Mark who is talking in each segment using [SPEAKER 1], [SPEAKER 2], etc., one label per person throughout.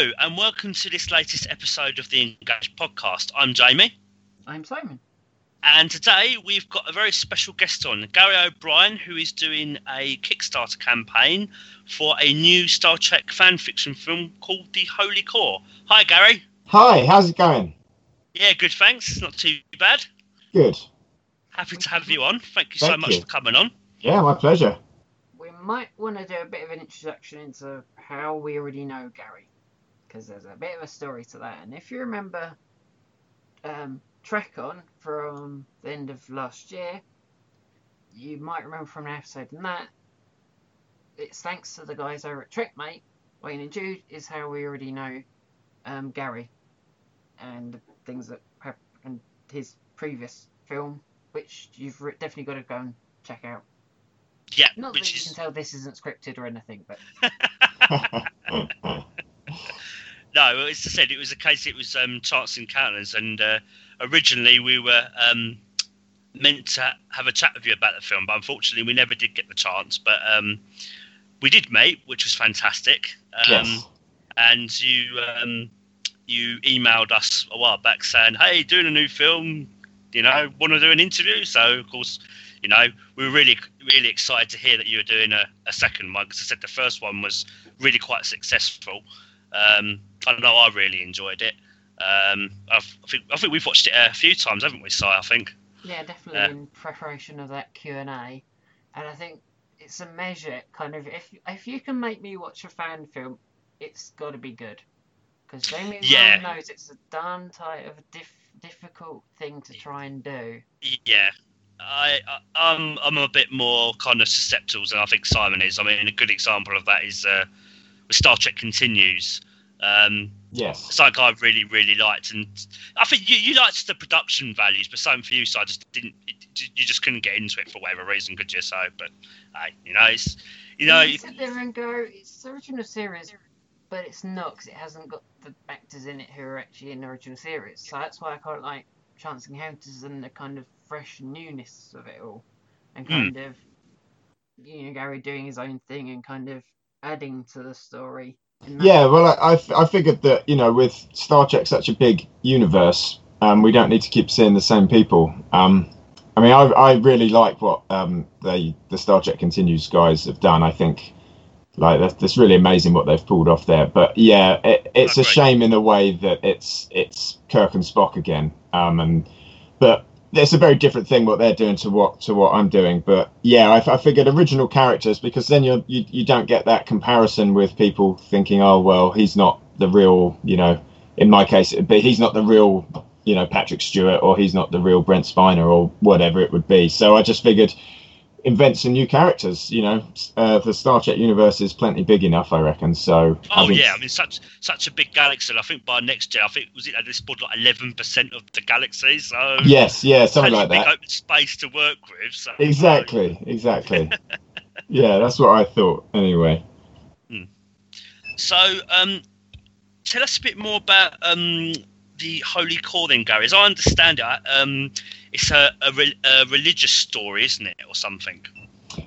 [SPEAKER 1] Hello, and welcome to this latest episode of the Engage podcast. I'm Jamie.
[SPEAKER 2] I'm Simon.
[SPEAKER 1] And today we've got a very special guest on, Gary O'Brien, who is doing a Kickstarter campaign for a new Star Trek fan fiction film called The Holy Core. Hi, Gary.
[SPEAKER 3] Hi, how's it going?
[SPEAKER 1] Yeah, good, thanks. Not too bad.
[SPEAKER 3] Good.
[SPEAKER 1] Happy to have you on. Thank you so much
[SPEAKER 3] you.
[SPEAKER 1] for coming on.
[SPEAKER 3] Yeah, my pleasure.
[SPEAKER 2] We might want to do a bit of an introduction into how we already know Gary, because there's a bit of a story to that. And if you remember, um, Trek on from the end of last year, you might remember from an episode in that. It's thanks to the guys over at Trekmate, Wayne and Jude, is how we already know um, Gary, and things that happened in his previous film, which you've re- definitely got to go and check out.
[SPEAKER 1] Yeah,
[SPEAKER 2] Not
[SPEAKER 1] which
[SPEAKER 2] that you can tell this isn't scripted or anything, but
[SPEAKER 1] no. As I said, it was a case. It was um, Chance Encounters, and uh, originally we were um, meant to have a chat with you about the film, but unfortunately we never did get the chance. But um, we did, mate, which was fantastic. Um,
[SPEAKER 3] yes.
[SPEAKER 1] And you um, you emailed us a while back saying, "Hey, doing a new film. You know, want to do an interview?" So of course. You know, we were really, really excited to hear that you were doing a, a second one because I said the first one was really quite successful. Um, I know I really enjoyed it. Um, I think I think we've watched it a few times, haven't we, Si? I think.
[SPEAKER 2] yeah, definitely in preparation of that Q and A, and I think it's a measure kind of if if you can make me watch a fan film, it's got to be good, because Jamie
[SPEAKER 1] Yeah.
[SPEAKER 2] Knows it's a darn tight of diff, difficult thing to try and do.
[SPEAKER 1] Yeah, I, I I'm I'm a bit more kind of susceptible than I think Simon is. I mean, a good example of that is uh, with Star Trek Continues. Um,
[SPEAKER 3] Yes.
[SPEAKER 1] it's like I really, really liked, and I think you, you liked the production values, but same for you. So I just didn't. It, you just couldn't get into it for whatever reason, could you? So, but hey, you know, it's you know,
[SPEAKER 2] you sit there and go, it's the original series, but it's not because it hasn't got the actors in it who are actually in the original series. So that's why I quite like Chance Encounters and the kind of fresh newness of it all, and
[SPEAKER 1] Hmm.
[SPEAKER 2] kind of you know Gary doing his own thing and kind of adding to the story. In that
[SPEAKER 3] Yeah, well, I figured that, you know, with Star Trek such a big universe, um, we don't need to keep seeing the same people. Um, I mean, I, I really like what um, they, the Star Trek Continues guys have done. I think, like, that's, that's really amazing what they've pulled off there. But yeah, it, it's a
[SPEAKER 1] Agreed.
[SPEAKER 3] shame in a way that it's it's Kirk and Spock again. Um, and but it's a very different thing what they're doing to what to what I'm doing. But yeah, I, I figured original characters because then you're, you you don't get that comparison with people thinking, oh well, he's not the real, you know. In my case, it'd he's not the real, you know, Patrick Stewart, or he's not the real Brent Spiner, or whatever it would be. So I just figured invent some new characters. You know, uh, the Star Trek universe is plenty big enough, I reckon. So
[SPEAKER 1] Oh
[SPEAKER 3] having-
[SPEAKER 1] yeah, I mean such such a big galaxy. I think by next year, I think was it at this point like eleven percent of the galaxy. So
[SPEAKER 3] yes, yeah, something like
[SPEAKER 1] big
[SPEAKER 3] that.
[SPEAKER 1] open space to work with. So,
[SPEAKER 3] Exactly, exactly. yeah, that's what I thought. Anyway.
[SPEAKER 1] So, um, tell us a bit more about um, the Holy Core, then, Gary. As I understand it, um, it's a, a, re- a religious story, isn't it, or something?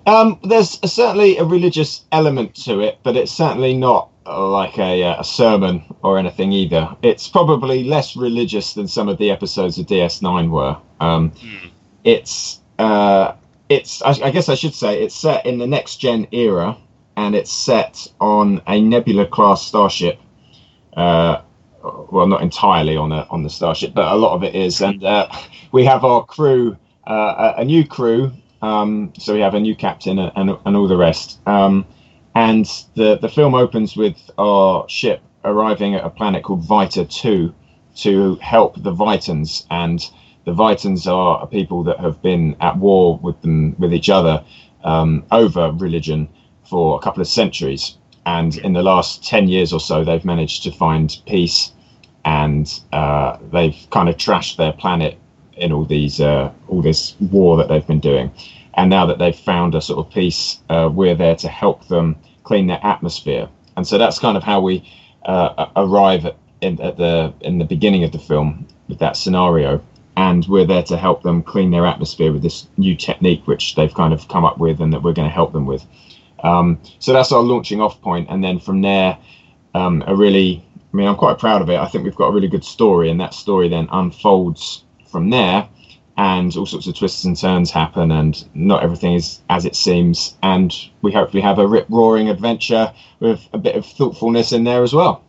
[SPEAKER 3] Um, there's certainly a religious element to it, but it's certainly not uh, like a, uh, a sermon or anything either. It's probably less religious than some of the episodes of DS9 were. Um,
[SPEAKER 1] Hmm.
[SPEAKER 3] it's uh, it's I, I guess I should say it's set in the next gen era, and it's set on a Nebula class starship. Uh, well, not entirely on a on the starship, but a lot of it is, and uh, we have our crew, uh, a, a new crew. Um, so we have a new captain and, and, all the rest. Um, and the the film opens with our ship arriving at a planet called Vita Two to help the Vitans and the Vitans are people that have been at war with them with each other um, over religion for a couple of centuries, and in the last ten years or so, they've managed to find peace, and uh, they've kind of trashed their planet in all these uh, all this war that they've been doing, and now that they've found a sort of peace, uh, we're there to help them clean their atmosphere, and so that's kind of how we uh, arrive at, in, at the in the beginning of the film with that scenario. And we're there to help them clean their atmosphere with this new technique which they've kind of come up with and that we're going to help them with. Um, so that's our launching off point. And then from there um, a really I mean, I'm quite proud of it. I think we've got a really good story, and that story then unfolds from there, and all sorts of twists and turns happen, and not everything is as it seems. And we hopefully have a rip roaring adventure with a bit of thoughtfulness in there as well.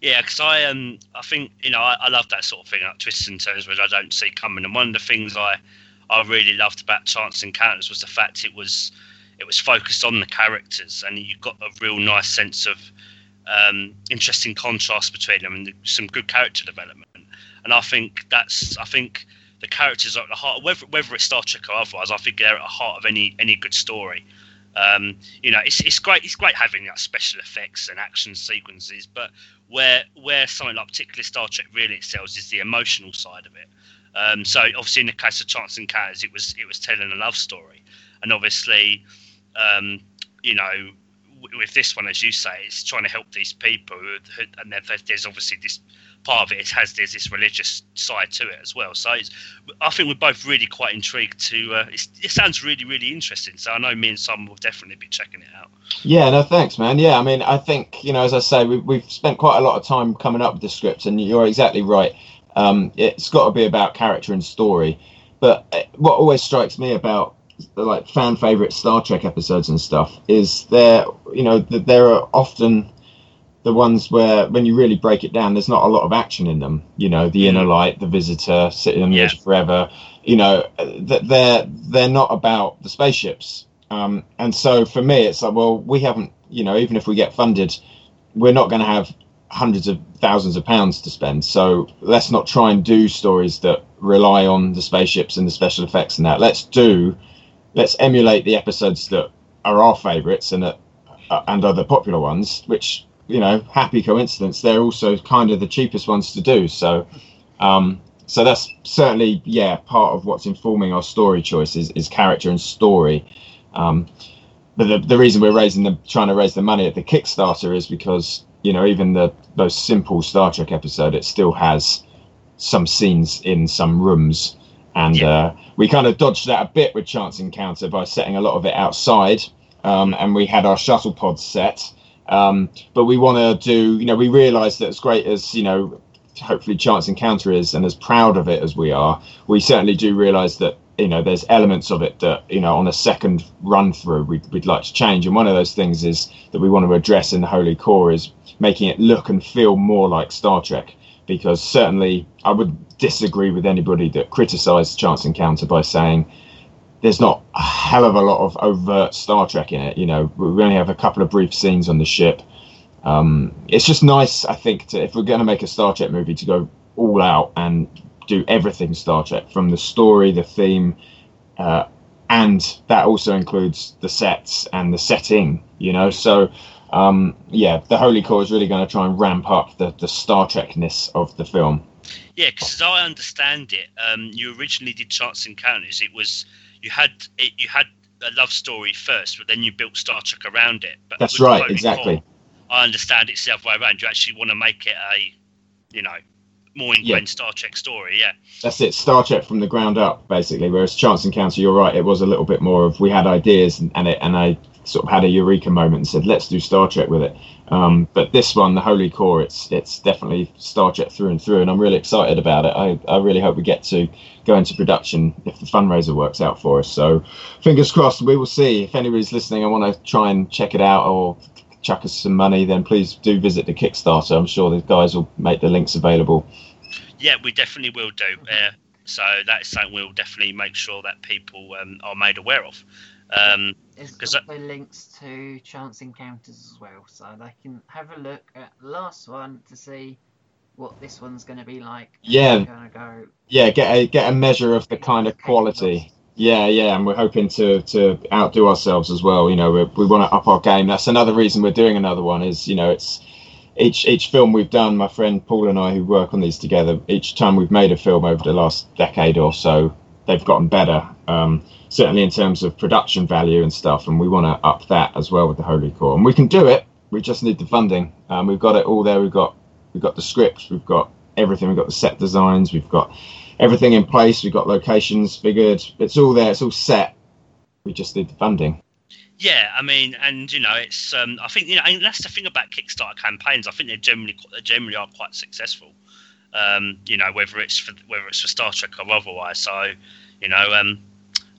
[SPEAKER 1] Yeah, because I um I think you know I, I love that sort of thing, like twists and turns, which I don't see coming. And one of the things I I really loved about Chance Encounters was the fact it was it was focused on the characters, and you got a real nice sense of um, interesting contrast between them and some good character development. And I think that's I think the characters are at the heart, whether whether it's Star Trek or otherwise. I think they're at the heart of any any good story. Um, you know, it's, it's great. It's great having like, special effects and action sequences, but where where something like particularly Star Trek really excels is the emotional side of it. Um, so obviously, in the case of Chance Encounters, it was it was telling a love story, and obviously, um, you know, with this one, as you say, it's trying to help these people, who, and there's obviously this part of it, has there's this religious side to it as well. So I think we're both really quite intrigued to. Uh, it sounds really really interesting. So I know me and Simon will definitely be checking it out.
[SPEAKER 3] Yeah, no, thanks, man. Yeah, I mean, I think you know, as I say, we, we've spent quite a lot of time coming up with the script, and you're exactly right. Um, it's got to be about character and story. But uh, what always strikes me about like fan favorite Star Trek episodes and stuff is there, you know, that there are often the ones where when you really break it down, there's not a lot of action in them. You know, the inner mm. light, the visitor, City on the yeah. edge forever. You know, that they're they're not about the spaceships. Um, and so for me, it's like, well, we haven't, you know, even if we get funded, we're not going to have hundreds of thousands of pounds to spend. So let's not try and do stories that rely on the spaceships and the special effects and that. Let's do, let's emulate the episodes that are our favourites and that, uh, and other popular ones, which you know, happy coincidence, they're also kind of the cheapest ones to do. So, um, so that's certainly yeah part of what's informing our story choices is character and story. Um, but the, the reason we're raising the trying to raise the money at the Kickstarter is because you know even the most simple Star Trek episode it still has some scenes in some rooms and yeah. uh, we kind of dodged that a bit with Chance Encounter by setting a lot of it outside um, and we had our shuttle pods set um, but we want to do, you know, we realise that as great as, you know, hopefully Chance Encounter is and as proud of it as we are, we certainly do realise that, you know, there's elements of it that, you know, on a second run through, we'd, we'd like to change. And one of those things is that we want to address in the Holy Core is making it look and feel more like Star Trek. Because certainly I would disagree with anybody that criticised Chance Encounter by saying, there's not a hell of a lot of overt Star Trek in it. You know, we only have a couple of brief scenes on the ship. Um, it's just nice, I think, to, if we're going to make a Star Trek movie, to go all out and do everything Star Trek from the story, the theme, uh, and that also includes the sets and the setting. You know, so um, yeah, the Holy Core is really going to try and ramp up the the Star Trekness of the film.
[SPEAKER 1] Yeah, because as I understand it, um, you originally did Chance Encounters. It was you had it, you had a love story first, but then you built Star Trek around it. But
[SPEAKER 3] that's right, exactly.
[SPEAKER 1] I understand it's the other way around. You actually want to make it a, you know, more ingrained yeah. Star Trek story. Yeah,
[SPEAKER 3] that's it. Star Trek from the ground up, basically. Whereas Chance Encounter, you're right. It was a little bit more of we had ideas and, and it, and I sort of had a eureka moment and said, let's do Star Trek with it. Um, but this one, the Holy Core, it's it's definitely Star Trek through and through, and I'm really excited about it. I, I really hope we get to go into production if the fundraiser works out for us. So, fingers crossed. We will see. If anybody's listening, I want to try and check it out or chuck us some money, then please do visit the Kickstarter. I'm sure the guys will make the links available.
[SPEAKER 1] Yeah, we definitely will do. Uh, so that is something we'll definitely make sure that people um, are made aware of. Um,
[SPEAKER 2] There's also that... links to Chance Encounters as well, so they can have a look at the last one to see what this one's going to be like.
[SPEAKER 3] Yeah. Go yeah, get a get a measure of the kind of quality. Yeah, yeah, and we're hoping to to outdo ourselves as well. You know, we we want to up our game. That's another reason we're doing another one. Is you know, it's each each film we've done. My friend Paul and I, who work on these together, each time we've made a film over the last decade or so, they've gotten better. Um, certainly in terms of production value and stuff, and we want to up that as well with the Holy Core. And we can do it. We just need the funding. Um, we've got it all there. We've got we've got the scripts. We've got everything. We've got the set designs. We've got everything in place. We've got locations figured. It's all there. It's all set. We just need the funding.
[SPEAKER 1] Yeah, I mean, and you know, it's um, I think you know, and that's the thing about Kickstarter campaigns. I think they're generally they generally are quite successful. Um, you know, whether it's for whether it's for Star Trek or otherwise. So, you know, um,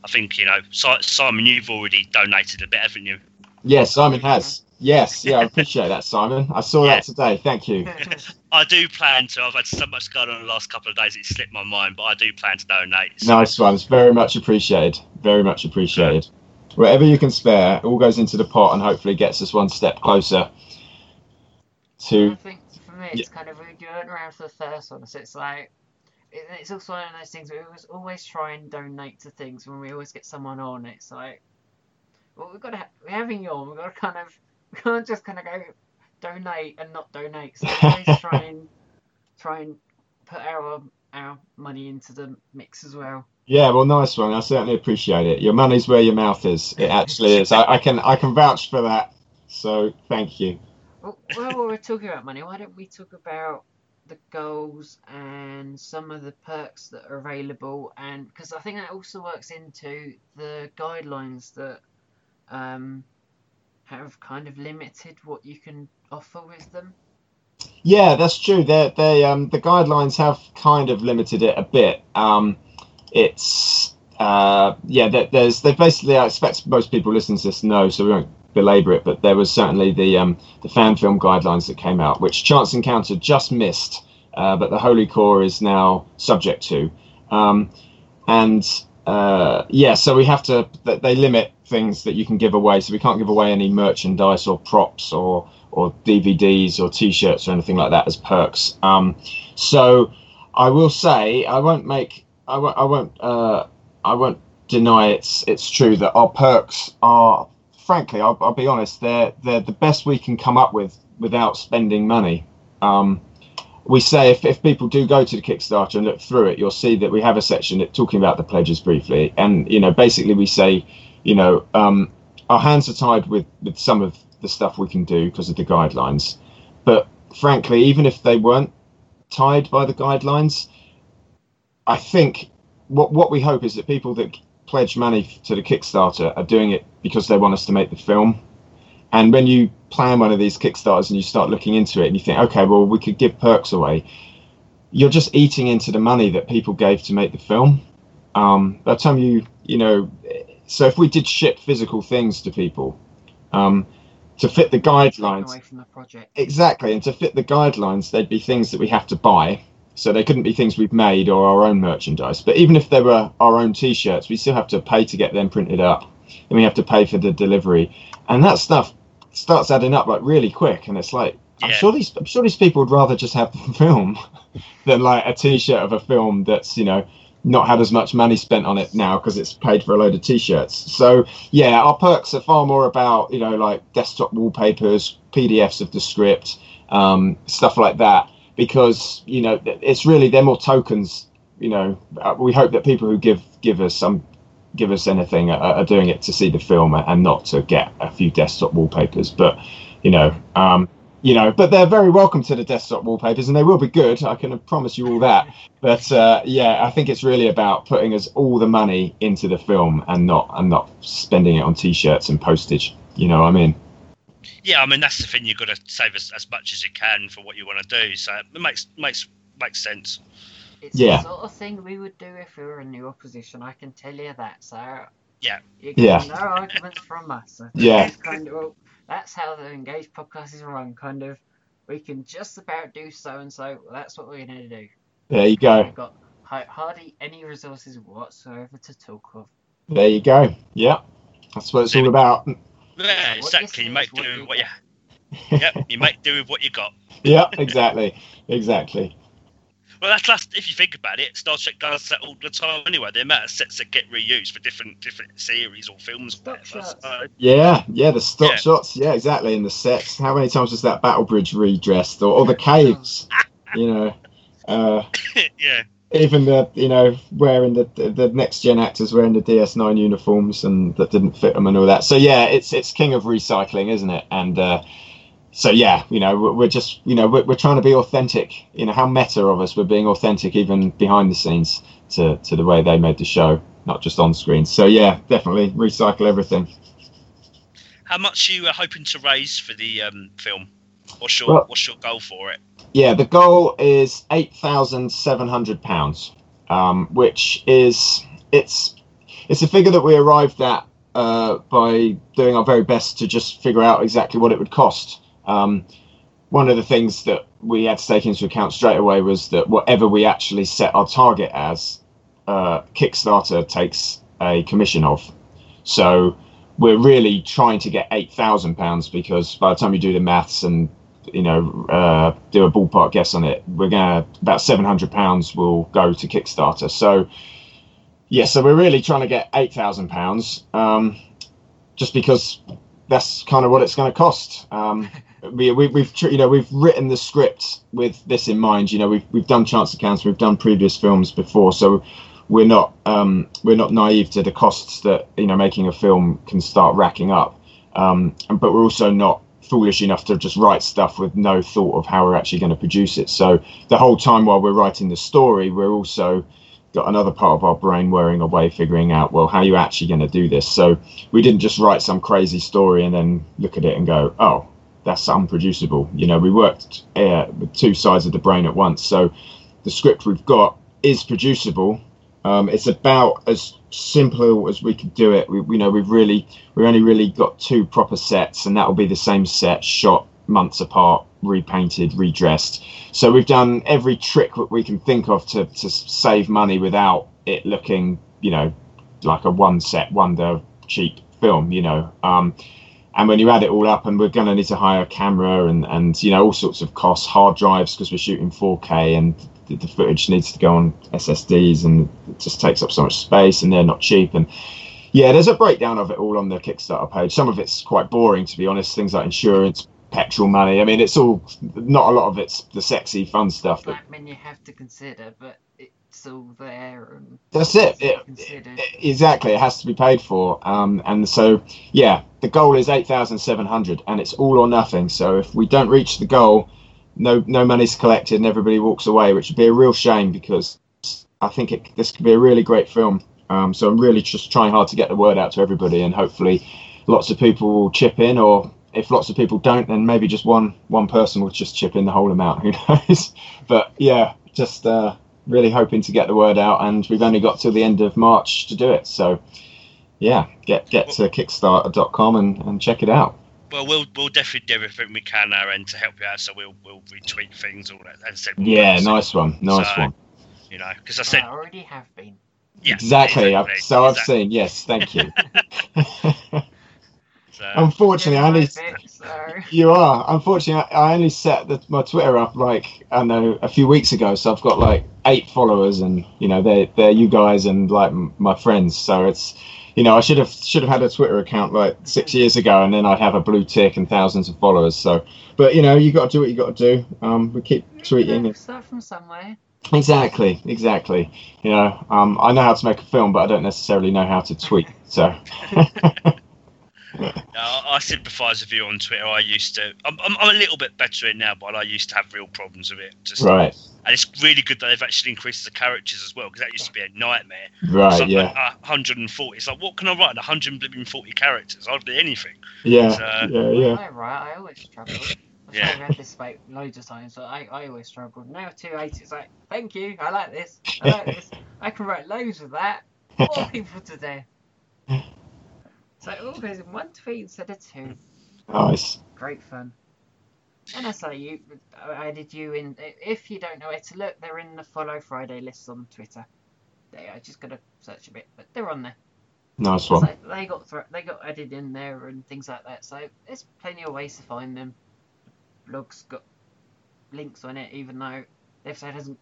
[SPEAKER 1] I think you know, Simon, you've already donated a bit, haven't you?
[SPEAKER 3] Yes, Simon has. Yes, yeah, I appreciate that, Simon. I saw yeah. that today. Thank you.
[SPEAKER 1] I do plan to. I've had so much going on the last couple of days; it slipped my mind, but I do plan to donate.
[SPEAKER 3] So. Nice ones, very much appreciated. Very much appreciated. Whatever you can spare, all goes into the pot, and hopefully gets us one step closer to.
[SPEAKER 2] I think for me, it's yeah. kind of we're going around for the first one, so it's like it's also one of those things we always always try and donate to things when we always get someone on. It's like, well, we've got to we're having you on. We've got to kind of we can't just kind of go donate and not donate. So always try and try and put our our money into the mix as well.
[SPEAKER 3] Yeah, well, nice one. I certainly appreciate it. Your money's where your mouth is. It actually is. I, I can I can vouch for that. So thank you.
[SPEAKER 2] Well, while we're talking about money, why don't we talk about the goals and some of the perks that are available? And because I think that also works into the guidelines that um, have kind of limited what you can offer with them.
[SPEAKER 3] Yeah, that's true. They they um the guidelines have kind of limited it a bit. Um, it's uh yeah, there's they basically I expect most people listening to this know, so we won't belabor it. But there was certainly the um the fan film guidelines that came out, which Chance Encounter just missed, uh, but the Holy Core is now subject to. Um, and uh, yeah, so we have to. They limit things that you can give away, so we can't give away any merchandise or props or or DVDs or T-shirts or anything like that as perks. Um, so I will say I won't make I won't I won't uh, I won't deny it's it's true that our perks are frankly I'll, I'll be honest they're they're the best we can come up with without spending money. Um, we say if, if people do go to the Kickstarter and look through it, you'll see that we have a section that talking about the pledges briefly, and you know basically we say, you know, um, our hands are tied with with some of the stuff we can do because of the guidelines, but frankly, even if they weren't tied by the guidelines, I think what what we hope is that people that pledge money to the Kickstarter are doing it because they want us to make the film, and when you plan one of these Kickstarters and you start looking into it and you think, okay, well, we could give perks away, you're just eating into the money that people gave to make the film. Um, by the time you, you know, so if we did ship physical things to people, um, to fit the guidelines,
[SPEAKER 2] away from the project.
[SPEAKER 3] exactly, and to fit the guidelines, they'd be things that we have to buy. So they couldn't be things we've made or our own merchandise. But even if they were our own T-shirts, we still have to pay to get them printed up, and we have to pay for the delivery, and that stuff starts adding up like really quick, and it's like yeah. I'm sure these I'm sure these people would rather just have the film than like a T-shirt of a film that's you know not had as much money spent on it now because it's paid for a load of T-shirts. So yeah, our perks are far more about you know like desktop wallpapers, PDFs of the script, um, stuff like that, because you know it's really they're more tokens. You know, uh, we hope that people who give give us some give us anything are, are, doing it to see the film and not to get a few desktop wallpapers. But you know, um, you know, but they're very welcome to the desktop wallpapers, and they will be good. I can promise you all that. But uh, yeah, I think it's really about putting us all the money into the film and not and not spending it on t-shirts and postage. You know what I mean?
[SPEAKER 1] Yeah, I mean that's the thing. You've got to save as, as much as you can for what you want to do. So it makes makes makes sense.
[SPEAKER 2] It's yeah. the sort of thing we would do if we were in the opposition. I can tell you that. So
[SPEAKER 1] yeah,
[SPEAKER 2] you
[SPEAKER 3] get yeah.
[SPEAKER 2] no arguments from us. So
[SPEAKER 3] yeah,
[SPEAKER 2] kind of, well, that's how the engaged podcast is run. Kind of, we can just about do so and so. Well, that's what we're going to do.
[SPEAKER 3] There you go.
[SPEAKER 2] We've got hardly any resources whatsoever to talk of.
[SPEAKER 3] There you go. Yeah, that's what it's all about.
[SPEAKER 1] Yeah, exactly. You might do with what you. yeah, you might do with what you got.
[SPEAKER 3] yeah, exactly, exactly.
[SPEAKER 1] Well, that's, that's if you think about it, Star Trek does that all the time anyway. The amount of sets that get reused for different different series or films. Or whatever, so.
[SPEAKER 3] Yeah, yeah, the stock yeah. shots. Yeah, exactly. In the sets, how many times was that Battle Bridge redressed, or, or the caves? you know. Uh,
[SPEAKER 1] yeah.
[SPEAKER 3] Even the you know wearing the the next gen actors wearing the DS9 uniforms and that didn't fit them and all that. So yeah, it's it's king of recycling, isn't it? And uh, so yeah, you know, we're just, you know, we're, we're trying to be authentic. You know, how meta of us we're being authentic even behind the scenes to, to the way they made the show, not just on screen. So yeah, definitely recycle everything.
[SPEAKER 1] how much are you uh, hoping to raise for the um, film? What's your
[SPEAKER 3] Well-
[SPEAKER 1] What's your goal for it?
[SPEAKER 3] Yeah, the goal is eight thousand seven hundred pounds, um, which is it's it's a figure that we arrived at uh, by doing our very best to just figure out exactly what it would cost. Um, one of the things that we had to take into account straight away was that whatever we actually set our target as, uh, Kickstarter takes a commission of. So we're really trying to get eight thousand pounds because by the time you do the maths and you know uh, do a ballpark guess on it, we're gonna about seven hundred pounds will go to Kickstarter. So yeah, so we're really trying to get eight thousand pounds, um, just because that's kind of what it's going to cost. Um, we, we, we've you know we've written the script with this in mind. You know we've we've done Chance Encounters, we've done previous films before, so we're not um, we're not naive to the costs that you know making a film can start racking up. Um, but we're also not foolish enough to just write stuff with no thought of how we're actually going to produce it. So the whole time while we're writing the story, we're also got another part of our brain whirring away, figuring out well how are you actually going to do this. So we didn't just write some crazy story and then look at it and go, oh, that's unproducible. You know, we worked uh, with two sides of the brain at once. So the script we've got is producible. Um, it's about as simple as we could do it. We, you know, we've really, we've only really got two proper sets, and that will be the same set shot months apart, repainted, redressed. So we've done every trick that we can think of to, to save money without it looking, you know, like a one set wonder cheap film, you know. Um, and when you add it all up, and we're going to need to hire a camera and, and you know all sorts of costs, hard drives because we're shooting 4K, and the, the footage needs to go on SSDs, and it just takes up so much space, and they're not cheap. And yeah, there's a breakdown of it all on the Kickstarter page. Some of it's quite boring, to be honest. Things like insurance, petrol money. I mean, it's all not a lot of it's the sexy, fun stuff. But
[SPEAKER 2] mean, you have to consider, but it's all there and
[SPEAKER 3] that's it. it, it exactly, it has to be paid for. Um, and so yeah, the goal is eight thousand seven hundred, and it's all or nothing. So if we don't reach the goal, no no money's collected, and everybody walks away, which would be a real shame because I think it, this could be a really great film. Um, so I'm really just trying hard to get the word out to everybody, and hopefully, lots of people will chip in. Or if lots of people don't, then maybe just one one person will just chip in the whole amount. Who knows? But yeah, just uh, really hoping to get the word out, and we've only got till the end of March to do it. So yeah, get get to Kickstarter.com and, and check it out.
[SPEAKER 1] Well, we'll we'll definitely do everything we can our end to help you out. So we'll we'll retweet things all that. As I said, we'll
[SPEAKER 3] Yeah, nice one, nice
[SPEAKER 1] So,
[SPEAKER 3] one.
[SPEAKER 1] You know, because I said I
[SPEAKER 2] already have been.
[SPEAKER 1] yeah,
[SPEAKER 3] exactly. I've,
[SPEAKER 1] exactly,
[SPEAKER 3] so I've seen. Yes, thank you.
[SPEAKER 1] So,
[SPEAKER 3] Unfortunately, I only
[SPEAKER 2] bit, so
[SPEAKER 3] you are. Unfortunately, I I only set the, my Twitter up like I know a few weeks ago, so I've got like eight followers, and you know they're they're you guys and like my friends. So it's you know I should have should have had a Twitter account like six years ago, and then I'd have a blue tick and thousands of followers. So, but you know you got to do what you got to do. Um, we keep tweeting.
[SPEAKER 2] Yeah, Start from somewhere.
[SPEAKER 3] Exactly, exactly. You know, um, I know how to make a film, but I don't necessarily know how to tweet. So,
[SPEAKER 1] I sympathise with you on Twitter. I used to. I'm, I'm, I'm a little bit better at it now, but I used to have real problems with it. Just,
[SPEAKER 3] right,
[SPEAKER 1] And it's really good that they've actually increased the characters as well, because that used to be a nightmare.
[SPEAKER 3] Right,
[SPEAKER 1] like,
[SPEAKER 3] yeah,
[SPEAKER 1] uh, 140. It's like, what can I write? 140 characters? Hardly anything.
[SPEAKER 3] yeah,
[SPEAKER 1] so-
[SPEAKER 3] yeah, yeah.
[SPEAKER 2] I write. I always struggle. I've
[SPEAKER 1] Yeah.
[SPEAKER 2] had this debate loads of times, but I, I always struggle. Now 280 is like, thank you, I like this, I like this. I can write loads of that. More people to do. So it all goes oh, in one tweet instead of two.
[SPEAKER 3] Nice.
[SPEAKER 2] Great fun. And I say you, I added you in. If you don't know where to look, they're in the Follow Friday list on Twitter. They are just gotta search a bit, but they're on there.
[SPEAKER 3] Nice
[SPEAKER 2] So
[SPEAKER 3] one.
[SPEAKER 2] they got thr they got added in there and things like that. So there's plenty of ways to find them. Blog's got links on it, even though said it hasn't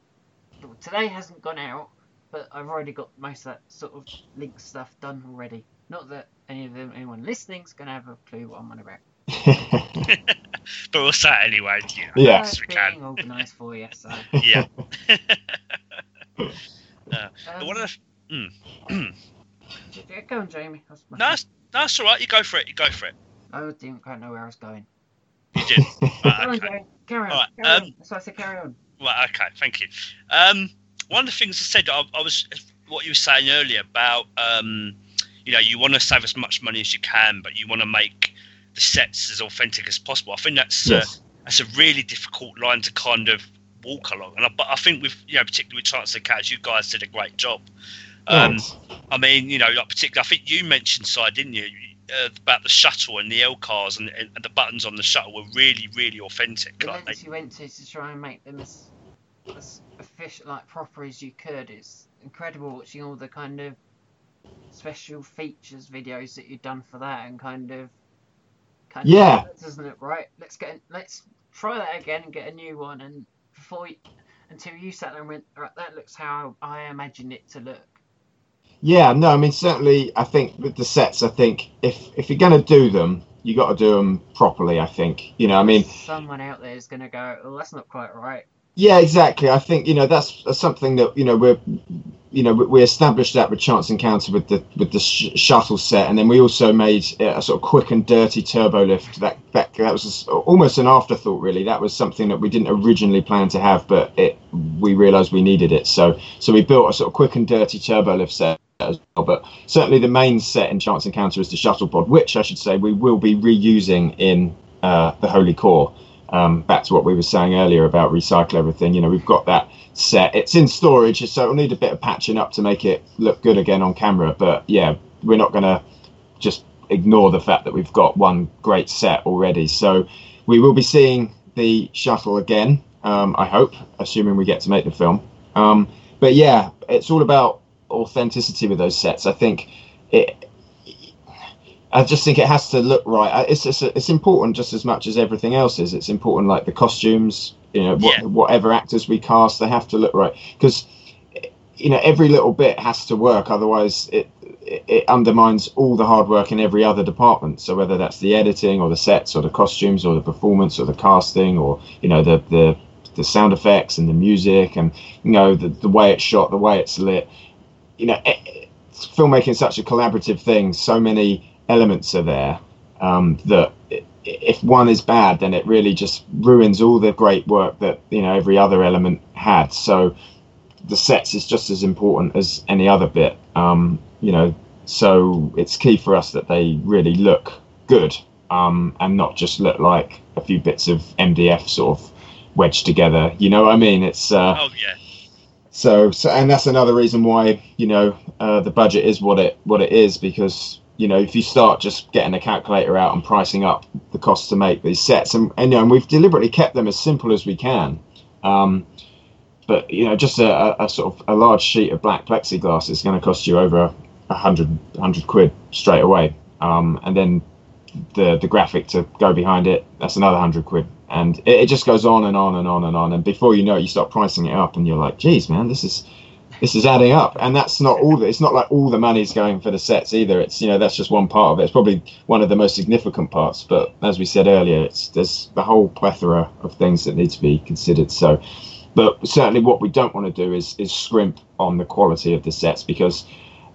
[SPEAKER 2] today hasn't gone out, but I've already got most of that sort of link stuff done already. Not that any of them, anyone listening's gonna have a clue what I'm on about.
[SPEAKER 1] But we'll say it anyway. You know,
[SPEAKER 3] Yeah.
[SPEAKER 1] as we
[SPEAKER 2] being
[SPEAKER 1] can.
[SPEAKER 2] organised for you. So
[SPEAKER 1] Yeah.
[SPEAKER 2] um,
[SPEAKER 1] one of the, mm.
[SPEAKER 2] yeah, go on, Jamie. That's my-
[SPEAKER 1] no, that's, that's all right. You go for it. You go for it.
[SPEAKER 2] I didn't quite know where I was going.
[SPEAKER 1] You did. Right,
[SPEAKER 2] Go on,
[SPEAKER 1] okay.
[SPEAKER 2] Jamie. Carry on.
[SPEAKER 1] Alright,
[SPEAKER 2] carry
[SPEAKER 1] um,
[SPEAKER 2] on. That's why I said carry on.
[SPEAKER 1] Right, okay, thank you. Um, one of the things I said, I, I was what you were saying earlier about, um, you know, you want to save as much money as you can, but you want to make the sets as authentic as possible. I think that's uh, that's a really difficult line to kind of walk along. And I, but I think with you know particularly with Chance Encounters, you guys did a great job. Um,
[SPEAKER 3] Thanks.
[SPEAKER 1] I mean, you know, like particularly, I think you mentioned side, didn't you, uh, about the shuttle and the LCARS and, and the buttons on the shuttle were really, really authentic.
[SPEAKER 2] The
[SPEAKER 1] Like they,
[SPEAKER 2] lengths you went to to try and make them as, as efficient, like proper as you could. It's incredible watching all the kind of special features videos that you've done for that and kind of. Kind
[SPEAKER 3] Yeah.
[SPEAKER 2] Of, doesn't it right. Let's get. Let's try that again and get a new one. And before, you, until you sat there and went, right, that looks how I imagined it to look.
[SPEAKER 3] Yeah, no, I mean certainly. I think with the sets, I think if if you're going to do them, you got to do them properly. I think you know. I mean,
[SPEAKER 2] someone out there is going to go, oh, that's not quite right.
[SPEAKER 3] Yeah, exactly. I think you know that's, something that you know we're you know we, established that with Chance Encounter with the with the sh- shuttle set, and then we also made a sort of quick and dirty turbo lift. That that that was almost an afterthought, really. That was something that we didn't originally plan to have, but it we realised we needed it. So so we built a sort of quick and dirty turbo lift set as well. But certainly the main set in Chance Encounter is the shuttle pod, which I should say we will be reusing in uh, the Holy Core. Um, back to what we were saying earlier about recycle everything. You know, we've got that set. It's in storage, so it'll need a bit of patching up to make it look good again on camera. But yeah, we're not going to just ignore the fact that we've got one great set already. So we will be seeing the shuttle again. Um, I hope, assuming we get to make the film. Um, but yeah, it's all about authenticity with those sets. I think it. I just think it has to look right. It's it's, it's important just as much as everything else is. It's important like the costumes, you know, what,
[SPEAKER 1] Yeah.
[SPEAKER 3] whatever actors we cast, they have to look right because you know every little bit has to work. Otherwise, it it undermines all the hard work in every other department. So whether that's the editing or the sets or the costumes or the performance or the casting or you know the the the sound effects and the music and you know the the way it's shot, the way it's lit, you know, it, filmmaking is such a collaborative thing. So many elements are there um, that if one is bad, then it really just ruins all the great work that you know every other element had. So the sets is just as important as any other bit. Um, you know, so it's key for us that they really look good um, and not just look like a few bits of MDF sort of wedged together. You know what I mean? It's uh,
[SPEAKER 1] oh yeah,
[SPEAKER 3] so, so and that's another reason why you know uh, the budget is what it what it is because you know if you start just getting a calculator out and pricing up the cost to make these sets and, and you know and we've deliberately kept them as simple as we can. Um, but you know just a, a, sort of a large sheet of black plexiglass is going to cost you over a hundred hundred quid straight away. Um, and then the the graphic to go behind it that's another hundred quid. And it, it just goes on and on and on and on. And before you know it you start pricing it up and you're like geez man this is this is adding up. And that's not all it's not like all the money's going for the sets either. It's you know that's just one part of it. It's probably one of the most significant parts but as we said earlier it's there's the whole plethora of things that need to be considered. So but certainly what we don't want to do is is scrimp on the quality of the sets because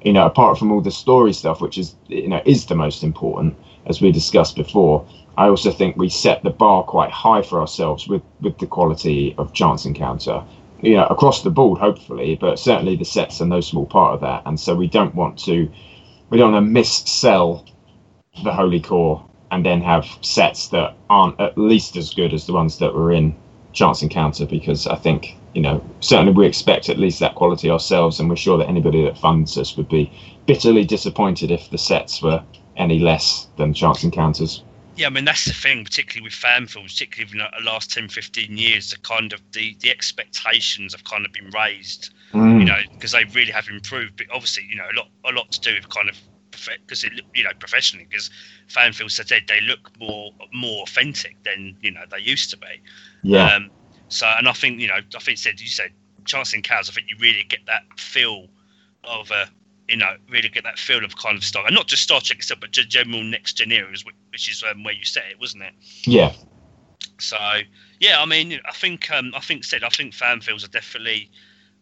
[SPEAKER 3] you know apart from all the story stuff which is you know is the most important as we discussed before I also think we set the bar quite high for ourselves with with the quality of chance encounter you know across the board hopefully but certainly the sets are no small part of that. And so we don't want to we don't want to miss-sell the holy core and then have sets that aren't at least as good as the ones that were in chance encounter because i think you know certainly we expect at least that quality ourselves and we're sure that anybody that funds us would be bitterly disappointed if the sets were any less than chance encounters
[SPEAKER 1] yeah. I mean that's the thing, particularly with fan films, particularly in the last 10, 15 years. The kind of the the expectations have kind of been raised
[SPEAKER 3] Mm.
[SPEAKER 1] you know, because they really have improved. But obviously, you know, a lot, a lot to do with kind of because it, you know, professionally, because fan films said they look more, more authentic than you know they used to be.
[SPEAKER 3] yeah
[SPEAKER 1] Um, so, and I think you know, I think said you said Chance Encounters. I think you really get that feel of a, you know, really get that feel of kind of Star, and not just Star Trek itself, but just general next gen eras, which, is um, where you set it, wasn't it?
[SPEAKER 3] yeah
[SPEAKER 1] So yeah, I mean, I think um, I think said I think fan films are definitely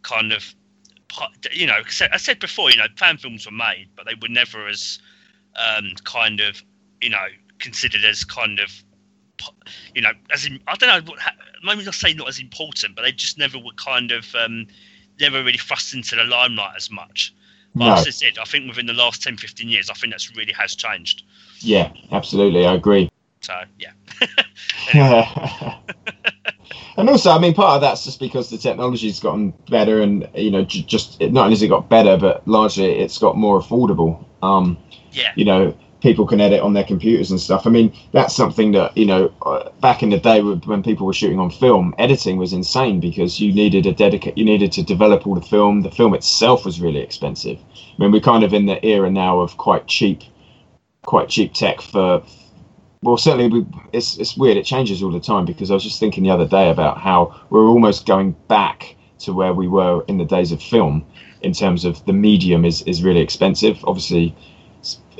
[SPEAKER 1] kind of you know, I said before you know fan films were made, but they were never as um, kind of you know considered as kind of you know as in I don't know what ha- maybe not say not as important, but they just never were kind of um, never really thrust into the limelight as much.
[SPEAKER 3] No.
[SPEAKER 1] I said, I think within the last 10, 15 years, I think that's really has changed.
[SPEAKER 3] Yeah, absolutely. I agree.
[SPEAKER 1] So yeah,
[SPEAKER 3] and also, I mean, part of that's just because the technology's gotten better, and you know, j- just not only has it got better, but largely it's got more affordable. Um,
[SPEAKER 1] yeah,
[SPEAKER 3] you know, people can edit on their computers and stuff. I mean, that's something that you know, uh, back in the day when people were shooting on film, editing was insane because you needed a dedicate, you needed to develop all the film. The film itself was really expensive. I mean, we're kind of in the era now of quite cheap, quite cheap tech for. Well, certainly, we, it's it's weird. It changes all the time because I was just thinking the other day about how we're almost going back to where we were in the days of film in terms of the medium is is really expensive. Obviously,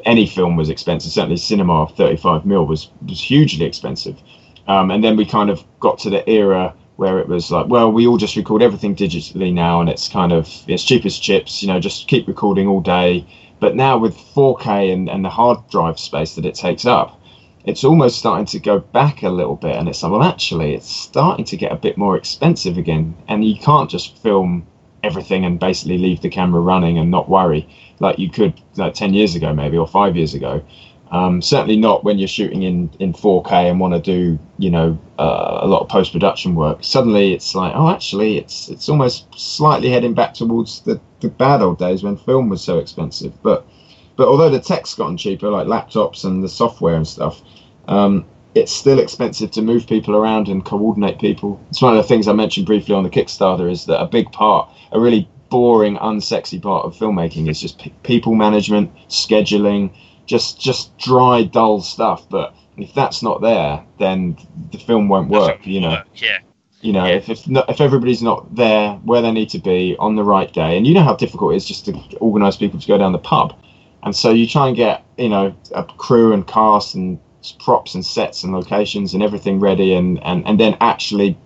[SPEAKER 3] any film was expensive. Certainly, cinema of 35 mil was was hugely expensive. Um, and then we kind of got to the era where it was like, well, we all just record everything digitally now, and it's kind of it's cheap as chips. You know, just keep recording all day. But now with 4K and, and the hard drive space that it takes up, it's almost starting to go back a little bit. And it's like, well, actually, it's starting to get a bit more expensive again. And you can't just film everything and basically leave the camera running and not worry. Like you could like 10 years ago maybe or five years ago. Um, certainly not when you're shooting in, in 4k and want to do you know uh, a lot of post-production work. Suddenly it's like oh actually it's it's almost slightly heading back towards the, the bad old days when film was so expensive. But but although the tech's gotten cheaper like laptops and the software and stuff um, it's still expensive to move people around and coordinate people it's one of the things i mentioned briefly on the kickstarter is that a big part a really boring, unsexy part of filmmaking is just p- people management, scheduling, just just dry, dull stuff. But if that's not there, then the film won't work. You know,
[SPEAKER 1] yeah,
[SPEAKER 3] you know,
[SPEAKER 1] Yeah.
[SPEAKER 3] if if, not, if everybody's not there where they need to be on the right day, and you know how difficult it is just to organise people to go down the pub, and so you try and get you know a crew and cast and props and sets and locations and everything ready, and and and then actually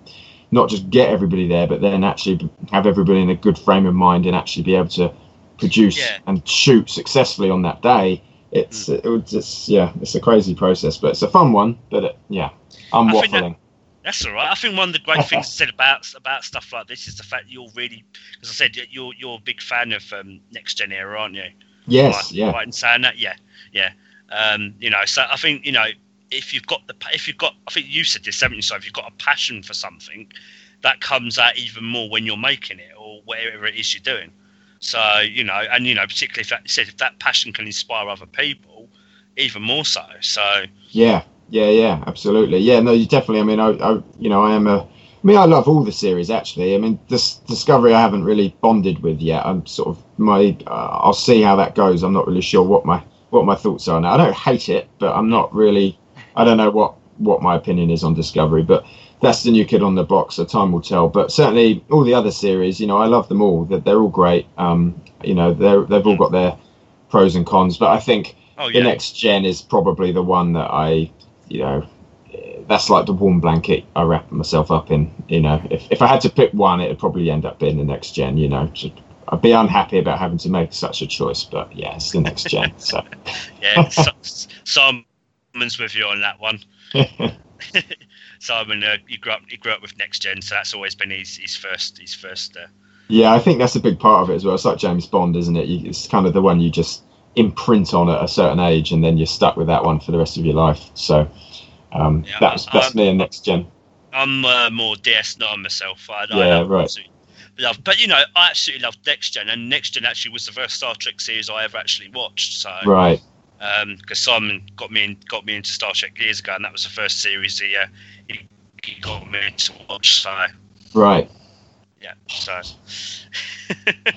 [SPEAKER 3] not just get everybody there, but then actually have everybody in a good frame of mind and actually be able to produce
[SPEAKER 1] Yeah.
[SPEAKER 3] and shoot successfully on that day. It's it would just yeah, it's a crazy process, but it's a fun one. But it, yeah, I'm
[SPEAKER 1] I that-
[SPEAKER 3] waffling.
[SPEAKER 1] That's all right. I think one of the great things said about about stuff like this is the fact that you're really, as I said, you're you're a big fan of um, next gen era, aren't you?
[SPEAKER 3] Yes,
[SPEAKER 1] right,
[SPEAKER 3] yeah.
[SPEAKER 1] right in saying that, yeah, yeah. Um, you know, so I think you know if you've got the if you've got, I think you said this, haven't you? So if you've got a passion for something, that comes out even more when you're making it or whatever it is you're doing. So you know, and you know, particularly if that said if that passion can inspire other people, even more so. So
[SPEAKER 3] Yeah, yeah, yeah, absolutely. Yeah, no, you definitely. I mean, I, I, you know, I am a. I mean, I love all the series actually. I mean, this Discovery I haven't really bonded with yet. I'm sort of my. Uh, I'll see how that goes. I'm not really sure what my what my thoughts are now. I don't hate it, but I'm not really. I don't know what what my opinion is on Discovery, but that's the new kid on the block, so time will tell. But certainly, all the other series, you know, I love them all. That they're all great. Um, you know, they're they've all got their pros and cons, but I think
[SPEAKER 1] oh
[SPEAKER 3] the next gen is probably the one that I, you know, that's like the warm blanket I wrap myself up in. You know, if, if I had to pick one, it'd probably end up being the next gen. You know, So I'd be unhappy about having to make such a choice, but yeah, it's the next gen. So
[SPEAKER 1] yeah. so, Simon's with you on that one. Simon, uh, you grew up you grew up with next gen, so that's always been his, his first his first. Uh,
[SPEAKER 3] yeah, I think that's a big part of it as well. It's like James Bond, isn't it? You, it's kind of the one you just imprint on at a certain age, and then you're stuck with that one for the rest of your life. So um,
[SPEAKER 1] Yeah,
[SPEAKER 3] that's that's me and next gen.
[SPEAKER 1] I'm uh, more DS9 myself. I, I
[SPEAKER 3] Yeah,
[SPEAKER 1] love,
[SPEAKER 3] right.
[SPEAKER 1] absolutely Love, but you know, I absolutely love Next Gen, and Next Gen actually was the first Star Trek series I ever actually watched. So,
[SPEAKER 3] Right.
[SPEAKER 1] because Simon got me in, got me into Star Trek years ago, and that was the first series he uh, he, he got me to watch. So,
[SPEAKER 3] Right.
[SPEAKER 1] yeah, so.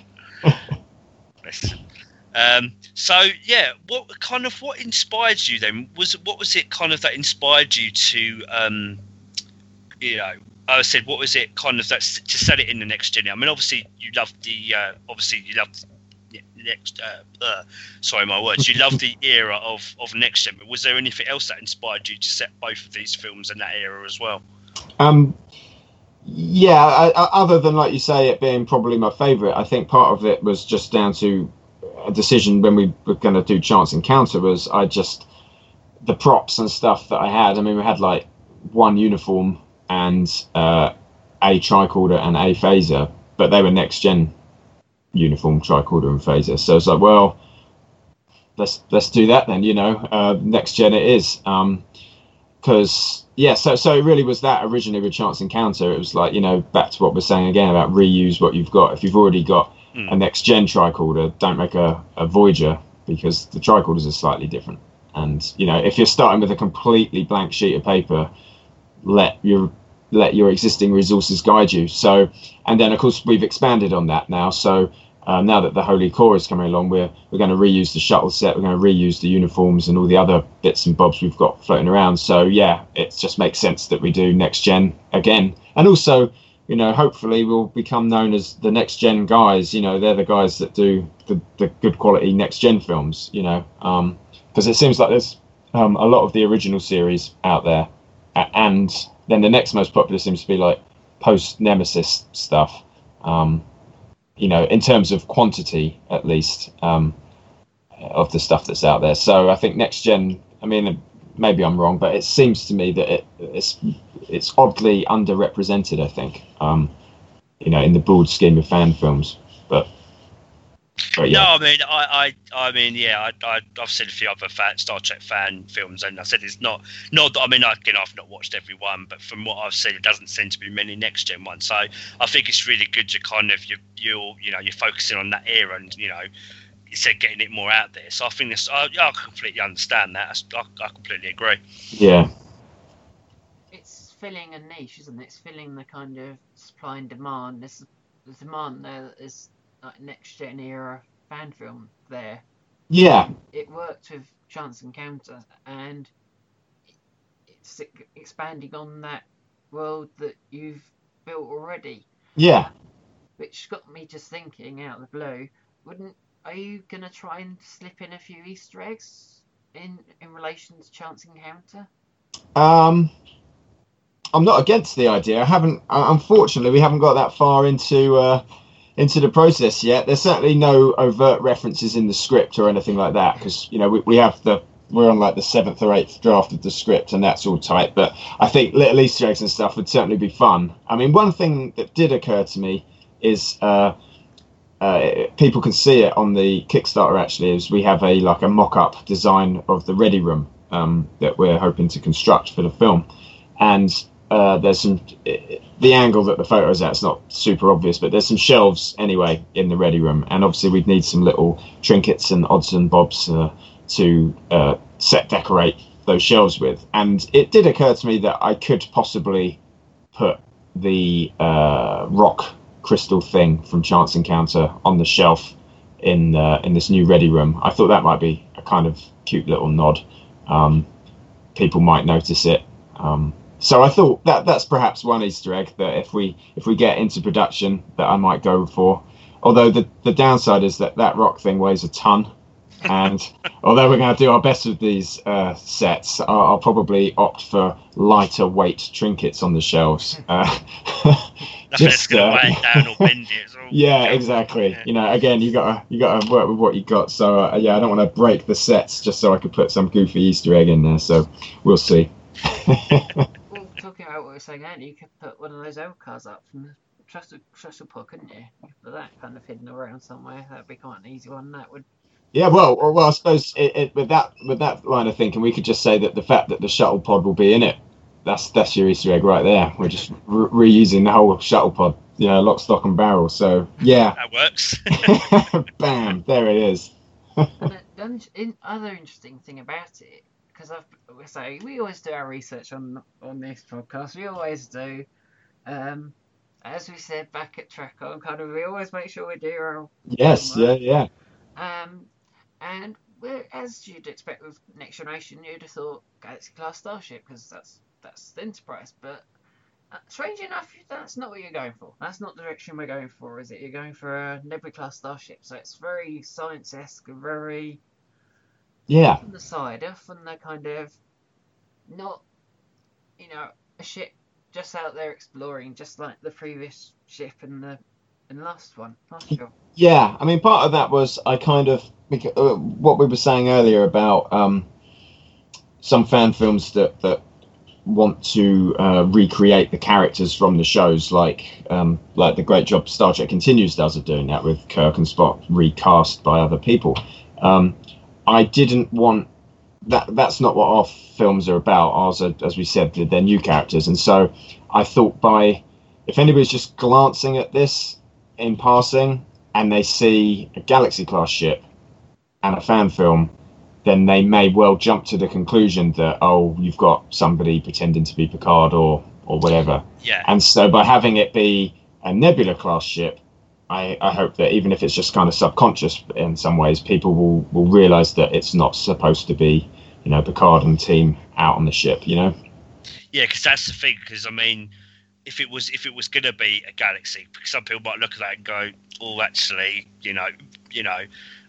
[SPEAKER 1] Um, so yeah, what kind of what inspired you then? Was what was it kind of that inspired you to, um, you know, I said what was it kind of that to set it in the next gen? I mean, obviously you love the, uh, obviously you love the next. Uh, uh, sorry, my words. You love the era of of next gen. Was there anything else that inspired you to set both of these films in that era as well?
[SPEAKER 3] Um, yeah, I, I, other than like you say, it being probably my favourite, I think part of it was just down to a decision when we were going to do Chance Encounter. Was I just the props and stuff that I had? I mean, we had like one uniform and uh, a tricorder and a phaser, but they were next gen uniform tricorder and phaser. So it's like, well, let's let's do that then. You know, uh, next gen it is. Because yeah, so so it really was that originally with Chance Encounter. It was like you know back to what we're saying again about reuse what you've got. If you've already got
[SPEAKER 1] Mm.
[SPEAKER 3] a next gen tricorder, don't make a, a Voyager because the tricorders are slightly different. And you know, if you're starting with a completely blank sheet of paper, let your let your existing resources guide you. So, and then of course we've expanded on that now. So uh, now that the Holy Core is coming along, we're we're going to reuse the shuttle set, we're going to reuse the uniforms and all the other bits and bobs we've got floating around. So yeah, it just makes sense that we do next gen again, and also. You know, hopefully we'll become known as the next gen guys. You know, they're the guys that do the, the good quality next gen films. You know, because it seems like there's um, a lot of the original series out there, and then the next most popular seems to be like post Nemesis stuff. Um, you know, in terms of quantity, at least, um, of the stuff that's out there. So I think next gen. I mean, maybe I'm wrong, but it seems to me that it, it's it's oddly underrepresented. I think, um, you know, in the broad scheme of fan films, but. But
[SPEAKER 1] No, I mean, I, I, I mean, yeah, I, I, I've seen a few other fan, Star Trek fan films, and I said it's not, not. that- I mean, again, I've not watched every one, but from what I've seen, it doesn't seem to be many next gen ones. So I think it's really good to kind of you, you're, you know, you're focusing on that era, and you know, instead of getting it more out there. So I think this, I, I completely understand that. I, I completely agree.
[SPEAKER 3] yeah,
[SPEAKER 2] It's filling a niche, isn't it? It's filling the kind of supply and demand. There's the demand there that is like next gen era fan film there.
[SPEAKER 3] yeah,
[SPEAKER 2] It worked with Chance Encounter, and it's expanding on that world that you've built already.
[SPEAKER 3] yeah.
[SPEAKER 2] which got me just thinking out of the blue. Wouldn't are you gonna try and slip in a few Easter eggs in in relation to Chance Encounter?
[SPEAKER 3] Um, I'm not against the idea. I haven't. uh, Unfortunately, we haven't got that far into uh, into the process yet. There's certainly no overt references in the script or anything like that because you know we, we have the we're on like the seventh or eighth draft of the script and that's all tight. But I think little Easter eggs and stuff would certainly be fun. I mean, one thing that did occur to me is. Uh, uh, people can see it on the Kickstarter. Actually, is we have a like a mock-up design of the ready room um, that we're hoping to construct for the film, and uh, there's some the angle that the photo's at is not super obvious, but there's some shelves anyway in the ready room, and obviously we'd need some little trinkets and odds and bobs uh, to uh, set decorate those shelves with. And it did occur to me that I could possibly put the uh, rock crystal thing from Chance Encounter on the shelf in uh, in this new ready room. I thought that might be a kind of cute little nod. Um, people might notice it. Um, so I thought that that's perhaps one Easter egg that if we if we get into production that I might go for. Although the the downside is that that rock thing weighs a ton, and although we're going to do our best with these uh, sets, I'll, I'll probably opt for lighter weight trinkets on the shelves. Uh, Just, uh,
[SPEAKER 1] it down or bend it.
[SPEAKER 3] Yeah, exactly. You know, again, you gotta you gotta work with what you got. So uh, yeah, I don't want to break the sets just so I could put some goofy Easter egg in there. So we'll see.
[SPEAKER 2] Well, talking about what we are saying earlier, you could put one of those old cars up from the Trustal Trustal Pod, couldn't you? You could put that kind of hidden around somewhere. That'd be quite an easy one. That would.
[SPEAKER 3] Yeah, well, well, well I suppose it, it, with that with that line of thinking, we could just say that the fact that the shuttle pod will be in it, that's that's your Easter egg right there. We're just re- reusing the whole shuttle pod, you know, lock, stock, and barrel. So yeah,
[SPEAKER 1] That works.
[SPEAKER 3] bam, there it is.
[SPEAKER 2] And the- the in, other interesting thing about it, because I've we say we always do our research on on this podcast. We always do. Um, as we said back at Trekon, kind of we always make sure we do our
[SPEAKER 3] Yes, yeah, yeah,
[SPEAKER 2] Um, and we're, as you'd expect with Next Generation, you'd have thought Galaxy class starship because that's that's the Enterprise. But uh, strange enough, that's not what you're going for. That's not the direction we're going for, is it? You're going for a Nebula class starship, so it's very science esque, very
[SPEAKER 3] yeah.
[SPEAKER 2] on the side, off on the kind of not, you know, a ship just out there exploring, just like the previous ship and the and last one, last.
[SPEAKER 3] Yeah, I mean, part of that was I kind of uh, what we were saying earlier about um, some fan films that that want to uh, recreate the characters from the shows, like um, like the great job Star Trek Continues does of doing that with Kirk and Spock recast by other people. Um, I didn't want that. That's not what our films are about. Ours are, as we said, they're new characters, and so I thought by if anybody's just glancing at this in passing and they see a Galaxy class ship and a fan film, then they may well jump to the conclusion that oh, you've got somebody pretending to be Picard or or whatever.
[SPEAKER 1] Yeah.
[SPEAKER 3] And so by having it be a Nebula class ship, I, I hope that even if it's just kind of subconscious in some ways, people will will realise that it's not supposed to be, you know, Picard and team out on the ship. You know.
[SPEAKER 1] Yeah, because that's the thing. Because I mean, if it was if it was going to be a galaxy, some people might look at that and go, "Oh, actually, you know, you know,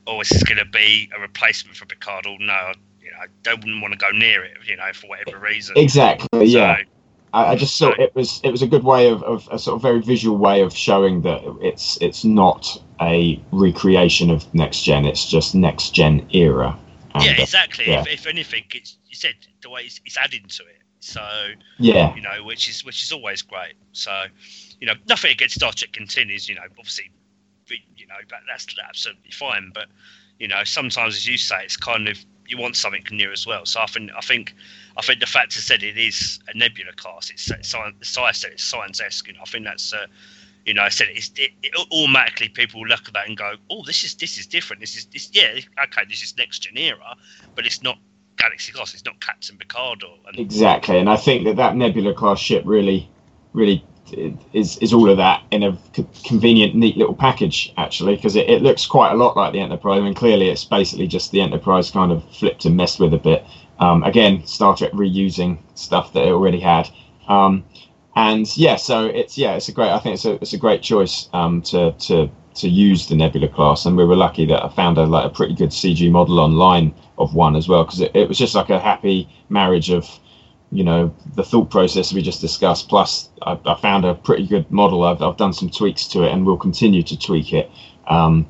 [SPEAKER 1] oh, this is going to be a replacement for Picard." Or no, you know, I don't want to go near it, you know, for whatever reason.
[SPEAKER 3] Exactly. Yeah. I, I just thought it was it was a good way of, of a sort of very visual way of showing that it's it's not a recreation of next gen. It's just next gen era. And,
[SPEAKER 1] yeah,
[SPEAKER 3] uh,
[SPEAKER 1] exactly.
[SPEAKER 3] yeah.
[SPEAKER 1] If, if anything, it's you said the way it's, it's adding to it. So
[SPEAKER 3] yeah,
[SPEAKER 1] you know, which is which is always great. So, you know, nothing against Star Trek continues. You know, obviously, you know, but that's absolutely fine. But you know, sometimes, as you say, it's kind of you want something new as well. So I think I think I think the fact is that it is a Nebula class. It's, it's science. Science said it's science esque. You know, I think that's. Uh, you know, I said it's it, it, automatically people look at that and go, "Oh, this is this is different. This is this yeah, okay, this is next gen era, but it's not Galaxy class. It's not Captain Picard or and
[SPEAKER 3] exactly. And I think that that Nebula class ship really, really is is all of that in a convenient, neat little package actually, because it, it looks quite a lot like the Enterprise. Mean, clearly it's basically just the Enterprise kind of flipped and messed with a bit. Um, again, Star Trek reusing stuff that it already had. Um, and yeah, so it's yeah, it's a great. I think it's a it's a great choice um, to to to use the Nebula class, and we were lucky that I found a like a pretty good CG model online of one as well, because it, it was just like a happy marriage of you know the thought process we just discussed. Plus, I, I found a pretty good model. I've I've done some tweaks to it, and we'll continue to tweak it. Um,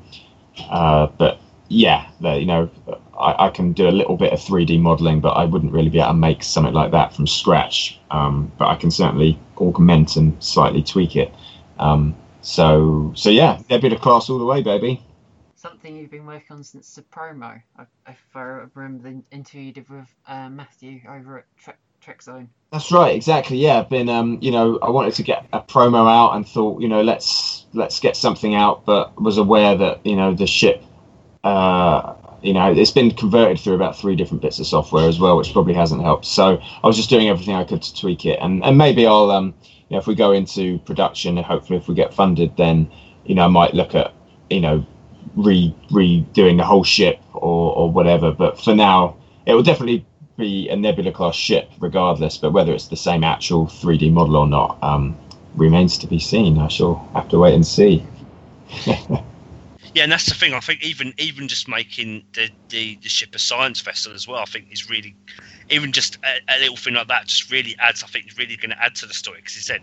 [SPEAKER 3] uh, but yeah, the, you know, I, I can do a little bit of 3D modeling, but I wouldn't really be able to make something like that from scratch. Um, but I can certainly augment and slightly tweak it. Um, so, so yeah, Nebula class all the way, baby.
[SPEAKER 2] Something you've been working on since the promo. If I remember the interview you did with uh, Matthew over at Trek, Trek Zone.
[SPEAKER 3] That's right, exactly. Yeah, I've been, um, you know, I wanted to get a promo out and thought, you know, let's let's get something out, but was aware that you know the ship, uh, you know, it's been converted through about three different bits of software as well, which probably hasn't helped. So I was just doing everything I could to tweak it, and and maybe I'll, um, you know, if we go into production, and hopefully if we get funded, then you know I might look at, you know, re redoing the whole ship or or whatever. But for now, it will definitely be a Nebula class ship, regardless. But whether it's the same actual 3D model or not um, remains to be seen. I shall have to wait and see.
[SPEAKER 1] Yeah, and that's the thing. I think even even just making the the, the ship a science vessel as well, I think is really even just a, a little thing like that just really adds. I think it's really going to add to the story because he said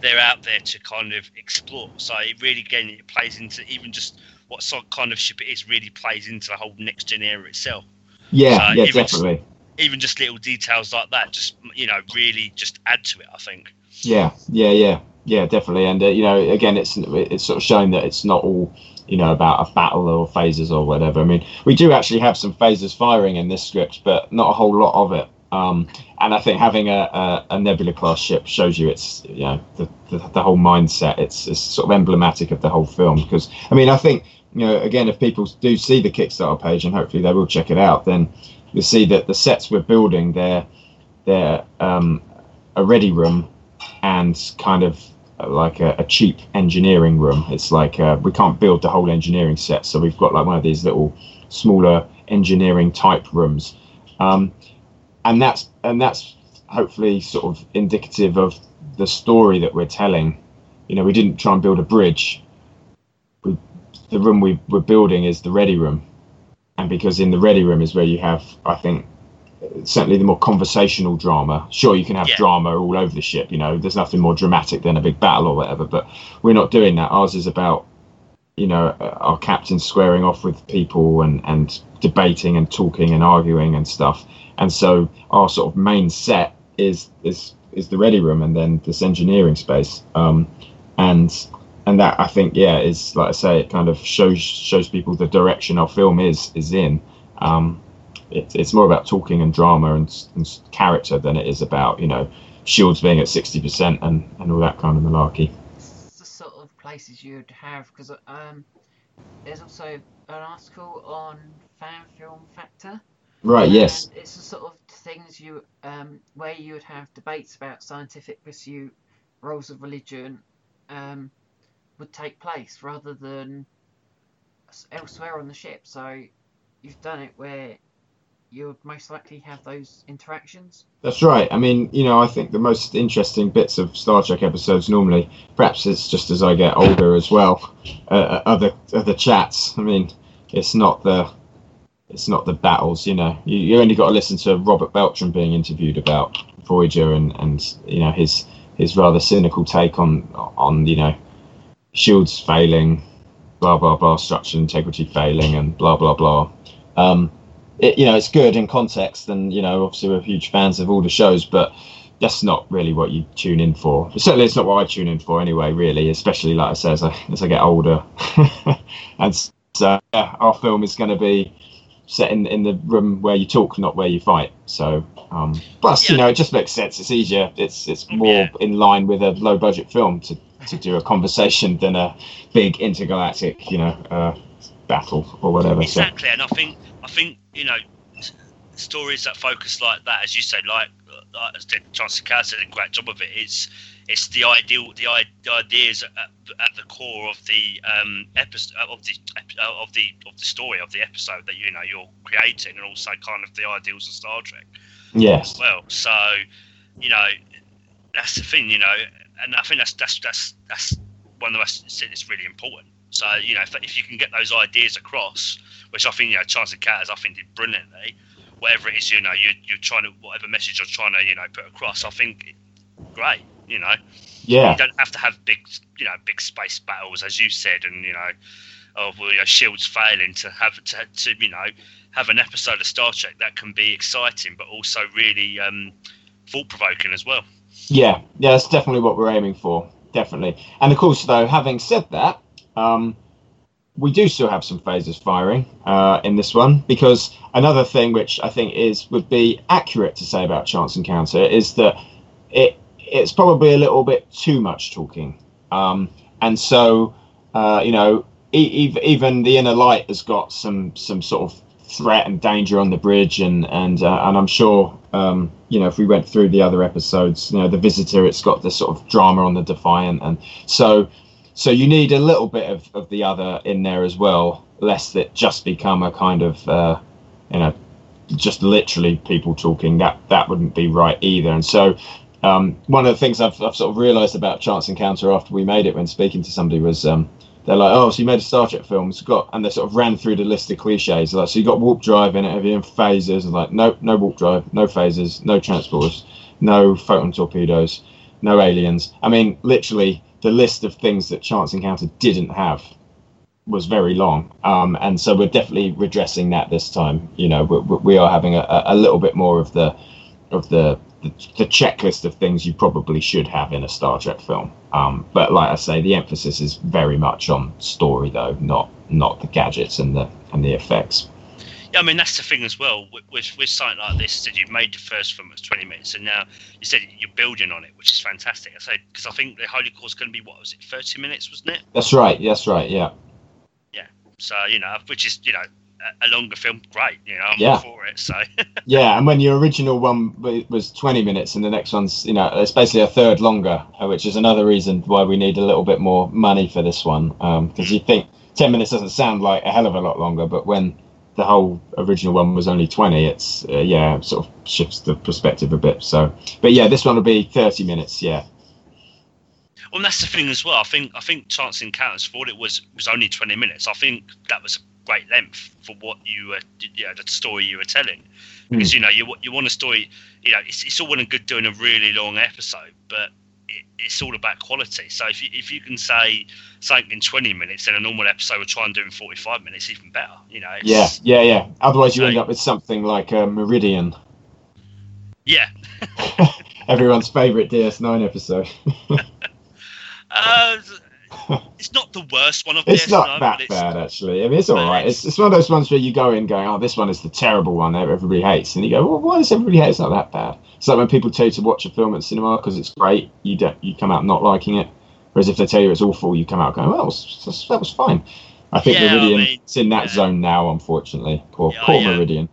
[SPEAKER 1] they're out there to kind of explore. So it really again it plays into even just what sort of kind of ship it is really plays into the whole next gen era itself.
[SPEAKER 3] Yeah, yeah, definitely.
[SPEAKER 1] Even just little details like that, just you know, really just add to it. I think.
[SPEAKER 3] Yeah, yeah, yeah, yeah, definitely. And uh, you know, again, it's it's sort of showing that it's not all you know about a battle or phasers or whatever. I mean, we do actually have some phasers firing in this script, but not a whole lot of it. Um, and I think having a, a, a Nebula class ship shows you it's you know the, the, the whole mindset. It's, it's sort of emblematic of the whole film because I mean I think you know again if people do see the Kickstarter page and hopefully they will check it out, then you'll see that the sets we're building they're they're um, a ready room and kind of like a, a cheap engineering room. It's like uh, we can't build the whole engineering set, so we've got like one of these little smaller engineering type rooms, um, and that's and that's hopefully sort of indicative of the story that we're telling. You know, we didn't try and build a bridge. We, the room we we're building is the ready room, and because in the ready room is where you have, I think, certainly the more conversational drama. Sure, you can have
[SPEAKER 1] Yeah.
[SPEAKER 3] drama all over the ship. You know, there's nothing more dramatic than a big battle or whatever. But we're not doing that. Ours is about, you know, our captain squaring off with people and and debating and talking and arguing and stuff. And so our sort of main set is is is the ready room and then this engineering space. Um, and and that I think yeah is like I say it kind of shows shows people the direction our film is is in. Um, it, it's more about talking and drama and, and character than it is about you know shields being at sixty percent and and all that kind of malarkey.
[SPEAKER 2] It's the sort of places you'd have because um, there's also an article on Fan Film Factor.
[SPEAKER 3] Right. Yes.
[SPEAKER 2] It's the sort of things you um, where you would have debates about scientific pursuit, roles of religion, um, would take place rather than elsewhere on the ship. So you've done it where you would most likely have those interactions.
[SPEAKER 3] That's right. I mean, you know, I think the most interesting bits of Star Trek episodes normally, perhaps it's just as I get older as well, uh, uh other other chats. I mean, it's not the it's not the battles. You know, you, you only got to listen to Robert Beltran being interviewed about Voyager and and you know his his rather cynical take on on you know shields failing, blah blah blah, structural integrity failing, and blah blah blah. Um, it, you know, it's good in context, and you know, obviously we're huge fans of all the shows, but that's not really what you tune in for. Certainly, it's not what I tune in for anyway. Really, especially like I say, as I, as I get older, and so yeah, our film is going to be set in in the room where you talk, not where you fight. So, um, plus, yeah. you know, it just makes sense. It's easier. It's it's more yeah. in line with a low budget film to to do a conversation than a big intergalactic, you know, uh, battle or whatever.
[SPEAKER 1] Exactly, so. and I think I think you know stories that focus like that, as you say, like, like as Chance Encounters did a great job of it. It's it's the ideal, the, the ideas at, at, the core of the um, episode of the of the of the story of the episode that you know you're creating, and also kind of the ideals of Star Trek.
[SPEAKER 3] Yes.
[SPEAKER 1] well, so you know that's the thing, you know, and I think that's that's that's that's one of the most it's really important. So you know, if, if you can get those ideas across, which I think you know, Chance Encounters I think did brilliantly. Whatever it is, you know, you you're trying to whatever message you're trying to you know put across, I think great. You know,
[SPEAKER 3] yeah,
[SPEAKER 1] you don't have to have big you know big space battles as you said, and you know, of you know, shields failing to have to, to you know have an episode of Star Trek that can be exciting, but also really um, thought provoking as well.
[SPEAKER 3] Yeah, yeah, that's definitely what we're aiming for. Definitely. And of course, though, having said that, um, we do still have some phasers firing uh, in this one because another thing which I think is would be accurate to say about Chance Encounter is that it it's probably a little bit too much talking, um, and so uh, you know e- even the inner light has got some some sort of threat and danger on the bridge, and and uh, and I'm sure um, you know if we went through the other episodes, you know the visitor, it's got the sort of drama on the Defiant, and so so you need a little bit of, of the other in there as well, lest it just become a kind of uh, you know just literally people talking. That that wouldn't be right either, and so. Um, one of the things I've, I've sort of realised about Chance Encounter after we made it when speaking to somebody was um, they're like, oh, so you made a Star Trek film. It's got, and they sort of ran through the list of cliches. Like, so you got warp drive in it, have you? And phasers. And like, nope, no warp drive, no phasers, no transporters, no photon torpedoes, no aliens. I mean, literally, the list of things that Chance Encounter didn't have was very long. Um, and so we're definitely redressing that this time. You know, we, we are having a, a little bit more of the of the the, the, checklist of things you probably should have in a Star Trek film. Um, but like I say, the emphasis is very much on story, though, not not the gadgets and the and the effects.
[SPEAKER 1] Yeah, I mean that's the thing as well with with, something like this that you've made the first film was twenty minutes, and now you said you're building on it, which is fantastic. I said because I think the Holy Core is going to be what was it, thirty minutes, wasn't it?
[SPEAKER 3] That's right. That's right. Yeah.
[SPEAKER 1] Yeah. So you know, which is you know a longer film, great. You know, I'm yeah. for it. So
[SPEAKER 3] yeah, and when your original one was 20 minutes, and the next one's you know it's basically a third longer, uh, which is another reason why we need a little bit more money for this one. Because um, you think 10 minutes doesn't sound like a hell of a lot longer, but when the whole original one was only 20, it's uh, yeah, sort of shifts the perspective a bit. So, but yeah, this one will be 30 minutes. Yeah.
[SPEAKER 1] Well, that's the thing as well. I think I think Chance Encounters thought it was was only 20 minutes. I think that was great length for what you were, you know, the story you were telling. Because mm. you know, you you want a story. You know, it's, it's all well and good doing a really long episode, but it, it's all about quality. So if you if you can say something in twenty minutes, then a normal episode will try and do in forty five minutes, even better. You know.
[SPEAKER 3] Yeah, yeah, yeah. Otherwise, you so, end up with something like a Meridian.
[SPEAKER 1] Yeah.
[SPEAKER 3] Everyone's favourite DS9 episode.
[SPEAKER 1] Uh, it's not the worst one of
[SPEAKER 3] It's
[SPEAKER 1] DS9,
[SPEAKER 3] not that
[SPEAKER 1] it's,
[SPEAKER 3] bad, actually. I mean, it's all right. It's, it's one of those ones where you go in going, oh, this one is the terrible one that everybody hates. And you go, well, why does everybody hate it? It's not that bad. It's like when people tell you to watch a film at cinema because it's great, you don't, you come out not liking it. Whereas if they tell you it's awful, you come out going, well, that was, that was fine. I think
[SPEAKER 1] Yeah, I
[SPEAKER 3] Meridian's
[SPEAKER 1] mean,
[SPEAKER 3] in that
[SPEAKER 1] yeah.
[SPEAKER 3] zone now, unfortunately. Poor,
[SPEAKER 1] Yeah,
[SPEAKER 3] poor. Meridian.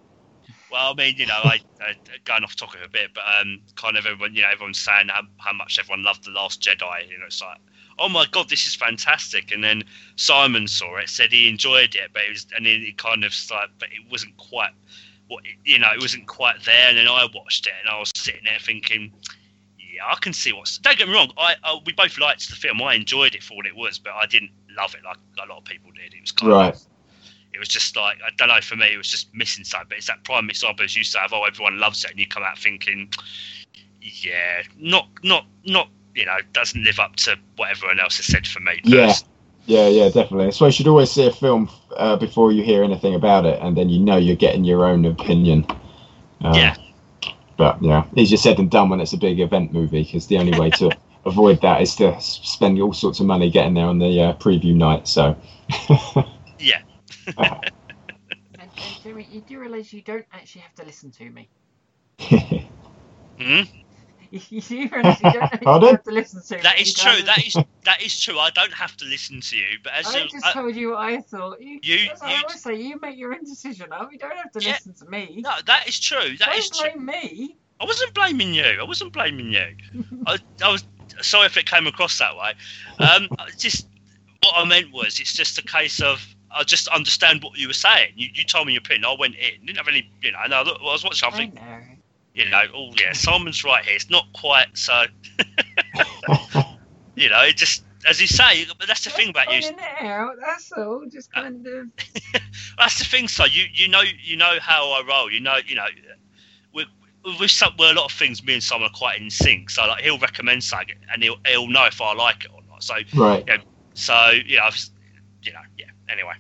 [SPEAKER 1] Well, I mean, you know, I, I going off topic a bit, but um, kind of everyone, you know, everyone's saying how, how much everyone loved the Last Jedi. You know, it's like, oh my god, this is fantastic. And then Simon saw it, said he enjoyed it, but it was, and then it kind of like, but it wasn't quite what you know, it wasn't quite there. And then I watched it, and I was sitting there thinking, yeah, I can see what's. Don't get me wrong, I, I we both liked the film. I enjoyed it for what it was, but I didn't love it like a lot of people did. It was kind
[SPEAKER 3] Right.
[SPEAKER 1] of it was just like I don't know. For me, it was just missing something. But it's that prime example, as you say, of oh, everyone loves it, and you come out thinking, yeah, not not not you know, doesn't live up to what everyone else has said for me.
[SPEAKER 3] Yeah. Yeah, yeah, definitely. So you should always see a film uh, before you hear anything about it, and then you know you're getting your own opinion. Uh,
[SPEAKER 1] Yeah.
[SPEAKER 3] But yeah, easier said than done when it's a big event movie, because the only way to avoid that is to spend all sorts of money getting there on the uh, preview night. So
[SPEAKER 1] Yeah.
[SPEAKER 2] And, and Jimmy, you do realise you don't actually have to listen to me.
[SPEAKER 1] Hmm?
[SPEAKER 2] You do realise you don't have to listen to me.
[SPEAKER 1] That
[SPEAKER 2] You
[SPEAKER 1] is true. That is that is true. I don't have to listen to you, but as
[SPEAKER 2] I
[SPEAKER 1] you,
[SPEAKER 2] just
[SPEAKER 1] I-
[SPEAKER 2] told you what I thought. You,
[SPEAKER 1] You-
[SPEAKER 2] that's what
[SPEAKER 1] you-
[SPEAKER 2] I always say. You make your own decision. Up. You don't have to
[SPEAKER 1] Yeah.
[SPEAKER 2] listen to me.
[SPEAKER 1] no, that is true. That
[SPEAKER 2] don't
[SPEAKER 1] is true.
[SPEAKER 2] blame me.
[SPEAKER 1] I wasn't blaming you. I wasn't blaming you. I, I was sorry if it came across that way. Um, just what I meant was it's just a case of I just understand what you were saying. You, you told me your opinion. I went in. Didn't have any. You know. And I, look, I was watching. I
[SPEAKER 2] I
[SPEAKER 1] think
[SPEAKER 2] know.
[SPEAKER 1] You know. Oh yeah, Simon's right here. It's not quite so. you know. It just as you say. But that's the thing about you.
[SPEAKER 2] Pointing it out. That's all. Just
[SPEAKER 1] Uh,
[SPEAKER 2] kind of.
[SPEAKER 1] That's the thing. So you you know you know how I roll. You know you know. With, with some, well, a lot of things, me and Simon are quite in sync. So like he'll recommend something, and he'll he'll know if I like it or not. So
[SPEAKER 3] right.
[SPEAKER 1] so you know, I've, you know, yeah. Anyway,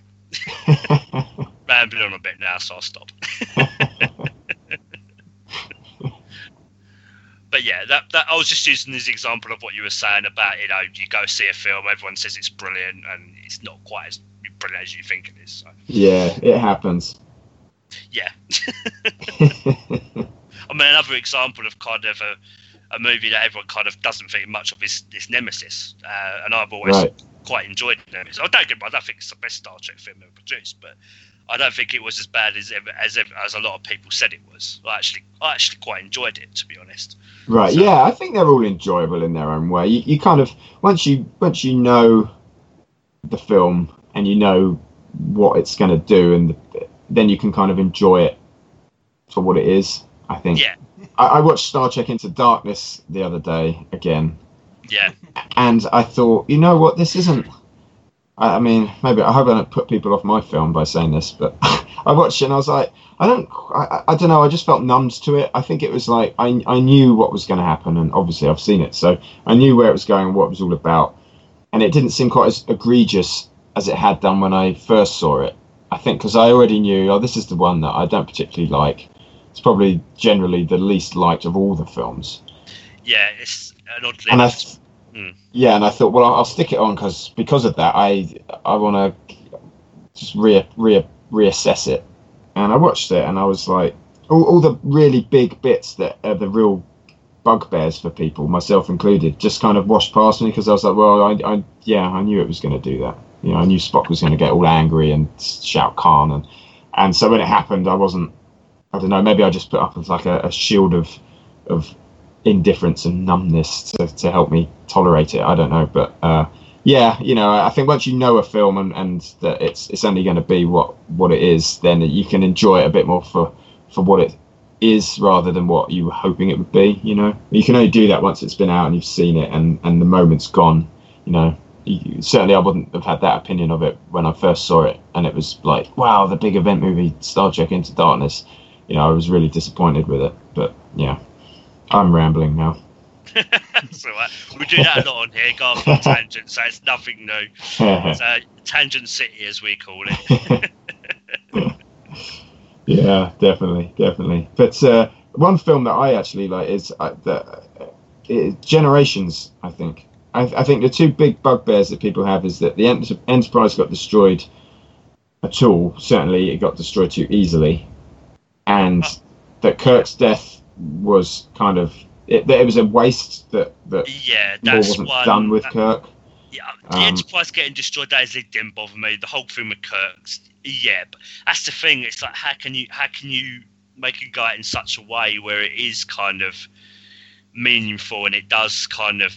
[SPEAKER 1] rambling on a bit now, so I'll stop. But yeah, that, that I was just using this example of what you were saying about you know you go see a film, everyone says it's brilliant, and it's not quite as brilliant as you think it is. So
[SPEAKER 3] yeah, it happens.
[SPEAKER 1] yeah, I mean another example of kind of a, a movie that everyone kind of doesn't think much of is, is Nemesis, uh, and I've always
[SPEAKER 3] right.
[SPEAKER 1] quite enjoyed Nemesis. I don't get, I don't think it's the best Star Trek film ever produced, but I don't think it was as bad as as as a lot of people said it was. I actually, I actually quite enjoyed it, to be honest.
[SPEAKER 3] Right.
[SPEAKER 1] So-
[SPEAKER 3] Yeah, I think they're all enjoyable in their own way. You, you kind of once you once you know the film and you know what it's going to do, and then you can kind of enjoy it for what it is. I think.
[SPEAKER 1] Yeah.
[SPEAKER 3] I, I watched Star Trek Into Darkness the other day again,
[SPEAKER 1] Yeah,
[SPEAKER 3] and I thought, you know what, this isn't. I, mean, maybe I hope I don't put people off my film by saying this, but I watched it and I was like, I don't, I, I- don't know. I just felt numbed to it. I think it was like I, I knew what was going to happen, and obviously I've seen it, so I knew where it was going and what it was all about, and it didn't seem quite as egregious as it had done when I first saw it. I think because I already knew, oh, this is the one that I don't particularly like. It's probably generally the least liked of all the films.
[SPEAKER 1] yeah, it's an oddly.
[SPEAKER 3] And I,
[SPEAKER 1] enough- Mm.
[SPEAKER 3] yeah, and I thought, well, I'll, stick it on because because of that, I I want to just re, re reassess it. And I watched it, and I was like, all, all the really big bits that are the real bugbears for people, myself included, just kind of washed past me because I was like, well, I, I yeah, I knew it was going to do that. You know, I knew Spock was going to get all angry and shout Khan, and and so when it happened, I wasn't. I don't know. Maybe I just put up as like a, a shield of of indifference and numbness to, to help me tolerate it. I don't know, but uh, yeah, you know, I think once you know a film and, and that it's it's only going to be what what it is, then you can enjoy it a bit more for for what it is rather than what you were hoping it would be. You know, you can only do that once it's been out and you've seen it and and the moment's gone. You know. Certainly, I wouldn't have had that opinion of it when I first saw it, and it was like, "Wow, the big event movie, Star Trek Into Darkness." You know, I was really disappointed with it, but yeah, I'm rambling now.
[SPEAKER 1] so uh, we do that a lot on here, on tangents, so it's nothing new. It's uh, Tangent City, as we call it.
[SPEAKER 3] yeah, definitely, definitely. But uh, one film that I actually like is uh, the uh, it- Generations. I think. I, I think the two big bugbears that people have is that the Ent- Enterprise got destroyed at all. Certainly, it got destroyed too easily, and that Kirk's death was kind of it, it was a waste that that
[SPEAKER 1] Yeah, that's
[SPEAKER 3] wasn't
[SPEAKER 1] one.
[SPEAKER 3] done with
[SPEAKER 1] that-
[SPEAKER 3] Kirk.
[SPEAKER 1] Yeah, the
[SPEAKER 3] Um,
[SPEAKER 1] Enterprise getting destroyed, that is, it didn't bother me. The whole thing with Kirk's, yeah, but that's the thing. It's like how can you how can you make a guy in such a way where it is kind of meaningful and it does kind of.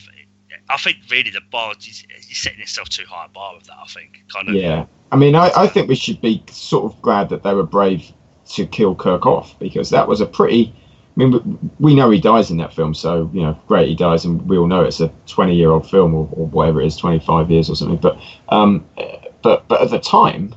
[SPEAKER 1] I think really the bar is you're setting yourself too high a bar with that. I think kind of.
[SPEAKER 3] Yeah, I mean, I, I think we should be sort of glad that they were brave to kill Kirk off because that was a pretty. I mean, we- know he dies in that film, so you know, great, he dies, and we all know it's a twenty-year-old film or, or whatever it is, twenty-five years or something. But, um, but but at the time,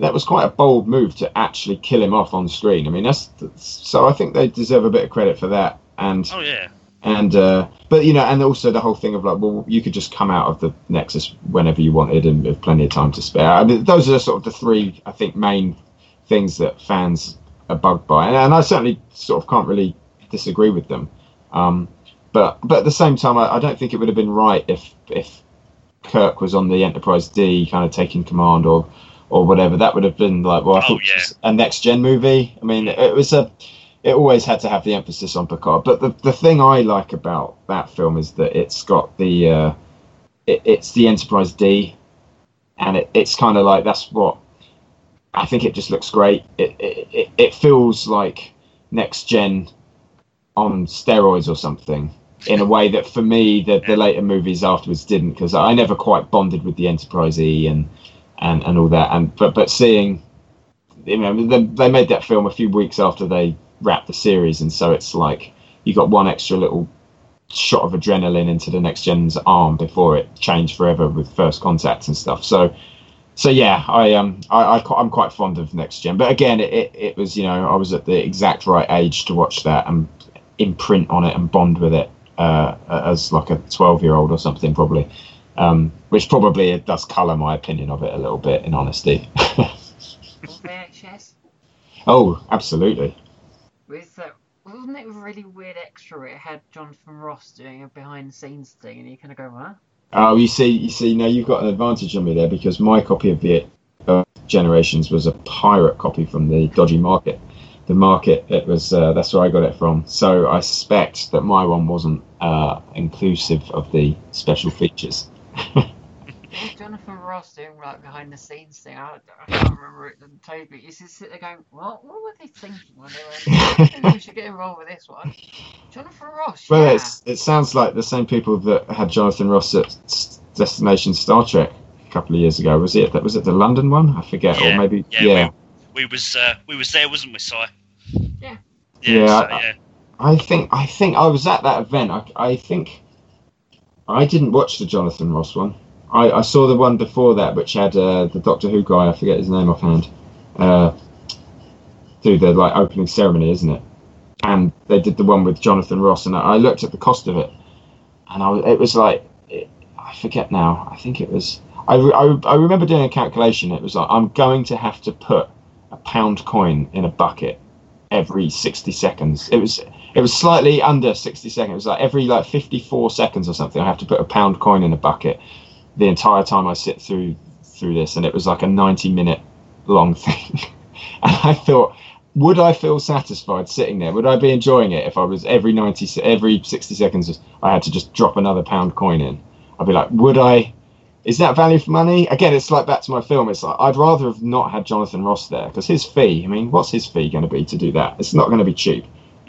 [SPEAKER 3] that was quite a bold move to actually kill him off on screen. I mean, that's, that's so. I think they deserve a bit of credit for that. And
[SPEAKER 1] Oh yeah.
[SPEAKER 3] and uh, but you know, and also the whole thing of like, well, you could just come out of the Nexus whenever you wanted, and with plenty of time to spare. I mean, those are sort of the three, I think, main things that fans are bugged by, and, and I certainly sort of can't really disagree with them. Um, but but at the same time, I, I don't think it would have been right if if Kirk was on the Enterprise D, kind of taking command or or whatever. That would have been like, well, I
[SPEAKER 1] Oh,
[SPEAKER 3] thought
[SPEAKER 1] yeah.
[SPEAKER 3] this was a next gen movie. I mean, it was a it always had to have the emphasis on Picard. But the, the thing I like about that film is that it's got the uh, it, it's the Enterprise D, and it, it's kind of like that's what I think. It just looks great. It it, it, feels like next gen on steroids or something. In a way that for me, the, the later movies afterwards didn't, because I never quite bonded with the Enterprise E and, and, and all that. And but but seeing, you know, they, they made that film a few weeks after they wrapped the series, and so it's like you got one extra little shot of adrenaline into the next gen's arm before it changed forever with first contact and stuff. So, so yeah, I um I, I I'm quite fond of next gen, but again, it, it, was you know I was at the exact right age to watch that and imprint on it and bond with it uh, as like a 12 year old or something probably. Um, which probably does colour my opinion of it a little bit, in honesty.
[SPEAKER 2] VHS
[SPEAKER 3] oh, absolutely.
[SPEAKER 2] with uh, wasn't it a really weird extra? It had Jonathan Ross doing a behind the scenes thing, and you kind of go, "Huh?"
[SPEAKER 3] Oh, you see, you see, now you've got an advantage on me there because my copy of the Generations was a pirate copy from the dodgy market. The market, it was uh, that's where I got it from. So I suspect that my one wasn't uh, inclusive of the special features.
[SPEAKER 2] It was Jonathan Ross doing like behind the scenes thing. I, I can't remember it totally. You just sit there going, "What? What were they thinking when they were? I think we should get involved with this one." Jonathan Ross.
[SPEAKER 3] Well,
[SPEAKER 2] yeah.
[SPEAKER 3] it's, it sounds like the same people that had Jonathan Ross at Destination Star Trek a couple of years ago. Was it that? Was it the London one? I forget,
[SPEAKER 1] Yeah,
[SPEAKER 3] or maybe
[SPEAKER 1] yeah,
[SPEAKER 3] yeah.
[SPEAKER 1] We was uh, we was there, wasn't we, Si?
[SPEAKER 2] Yeah.
[SPEAKER 1] Yeah.
[SPEAKER 3] Yeah,
[SPEAKER 1] so,
[SPEAKER 3] I-
[SPEAKER 1] yeah.
[SPEAKER 3] I think I think I was at that event. I, I think I didn't watch the Jonathan Ross one. I, I saw the one before that, which had uh, the Doctor Who guy. I forget his name offhand. Uh, do the like opening ceremony, isn't it? And they did the one with Jonathan Ross, and I, looked at the cost of it, and I it was like it, I forget now. I think it was. I, I, I remember doing a calculation. It was like I'm going to have to put a pound coin in a bucket every 60 seconds. It was it was slightly under 60 seconds. It was like every like 54 seconds or something. I have to put a pound coin in a bucket the entire time I sit through through this, and it was like a 90 minute long thing. and I thought, would I feel satisfied sitting there? Would I be enjoying it if I was every 90 every 60 seconds I had to just drop another pound coin in? I'd be like, would I? Is that value for money? Again, it's like back to my film. It's like I'd rather have not had Jonathan Ross there because his fee. I mean, what's his fee going to be to do that? It's not going to be cheap.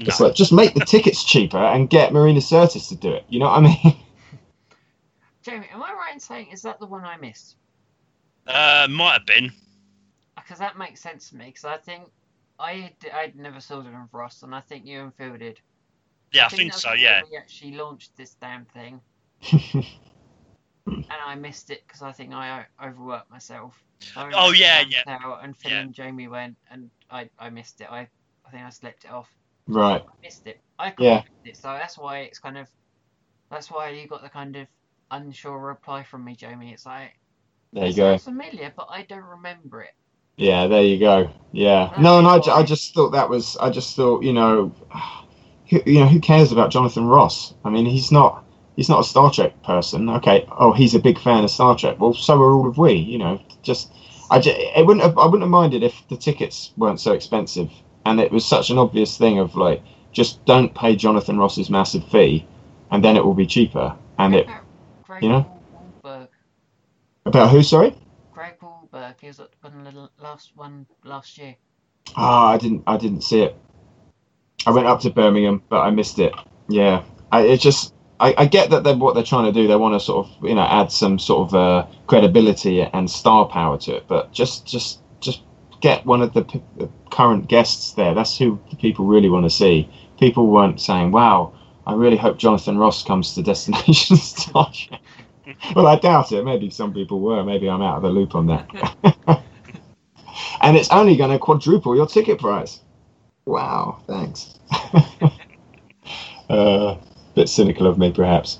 [SPEAKER 3] It's like just make the tickets cheaper and get Marina Sirtis to do it. You know what I mean?
[SPEAKER 2] Jamie, am I right in saying is that the one I missed?
[SPEAKER 1] Uh, might have been.
[SPEAKER 2] Because that makes sense to me. Because I think I I'd never saw Jonathan Ross, and I think you and Phil did.
[SPEAKER 1] Yeah, I think
[SPEAKER 2] that's
[SPEAKER 1] so.
[SPEAKER 2] the
[SPEAKER 1] Yeah.
[SPEAKER 2] year We actually launched this damn thing, and I missed it because I think I overworked myself. I
[SPEAKER 1] Oh, yeah, yeah.
[SPEAKER 2] Tower, and Phil
[SPEAKER 1] Yeah.
[SPEAKER 2] and Jamie went, and I, I missed it. I I think I slept it off.
[SPEAKER 3] right.
[SPEAKER 2] I missed it. I
[SPEAKER 3] Yeah.
[SPEAKER 2] missed it. So that's why it's kind of that's why you got the kind of unsure reply from me, Jamie. It's like
[SPEAKER 3] There you go.
[SPEAKER 2] familiar, but I don't remember it.
[SPEAKER 3] Yeah, there you go. Yeah. No, and I, I just thought that was. I just thought, you know, who, you know, who cares about Jonathan Ross? I mean, he's not. He's not a Star Trek person. Okay. Oh, he's a big fan of Star Trek. Well, so are all of we. You know, just. I just, it wouldn't have, I wouldn't have minded if the tickets weren't so expensive, and it was such an obvious thing of like, just don't pay Jonathan Ross's massive fee, and then it will be cheaper. And it
[SPEAKER 2] Craig
[SPEAKER 3] you know?
[SPEAKER 2] Wahlberg.
[SPEAKER 3] about who? Sorry.
[SPEAKER 2] Craig Wahlberg. He was at one the last one last year.
[SPEAKER 3] Ah, I didn't. I didn't see it. I went up to Birmingham, but I missed it. Yeah, I, it's just. I, I get that they're what they're trying to do. They want to sort of, you know, add some sort of uh, credibility and star power to it. But just, just, just get one of the, p- the current guests there. That's who the people really want to see. People weren't saying, "Wow, I really hope Jonathan Ross comes to Destination Star Trek." well, I doubt it. Maybe some people were. Maybe I'm out of the loop on that. and it's only going to quadruple your ticket price. Wow, thanks. uh, bit cynical of me, perhaps.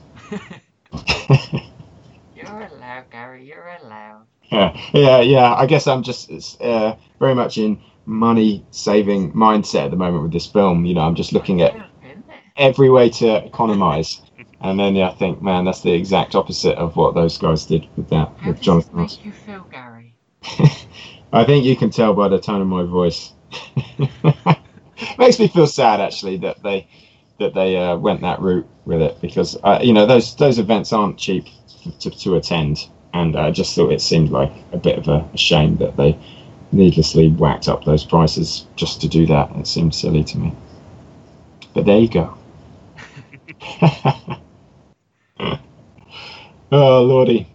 [SPEAKER 2] You're allowed, Gary. You're allowed.
[SPEAKER 3] yeah, yeah, yeah. I guess I'm just uh, very much in money saving mindset at the moment with this film. You know, I'm just looking at
[SPEAKER 2] Yeah, isn't it?
[SPEAKER 3] every way to economize. And then yeah, I think, man, that's the exact opposite of what those guys did with that,
[SPEAKER 2] How
[SPEAKER 3] with
[SPEAKER 2] does
[SPEAKER 3] Jonathan
[SPEAKER 2] make you feel, Gary?
[SPEAKER 3] I think you can tell by the tone of my voice. Makes me feel sad actually that they that they uh, went that route with it because uh, you know those those events aren't cheap to, to attend, and I just thought it seemed like a bit of a, a shame that they needlessly whacked up those prices just to do that. It seemed silly to me. But there you go. oh lordy.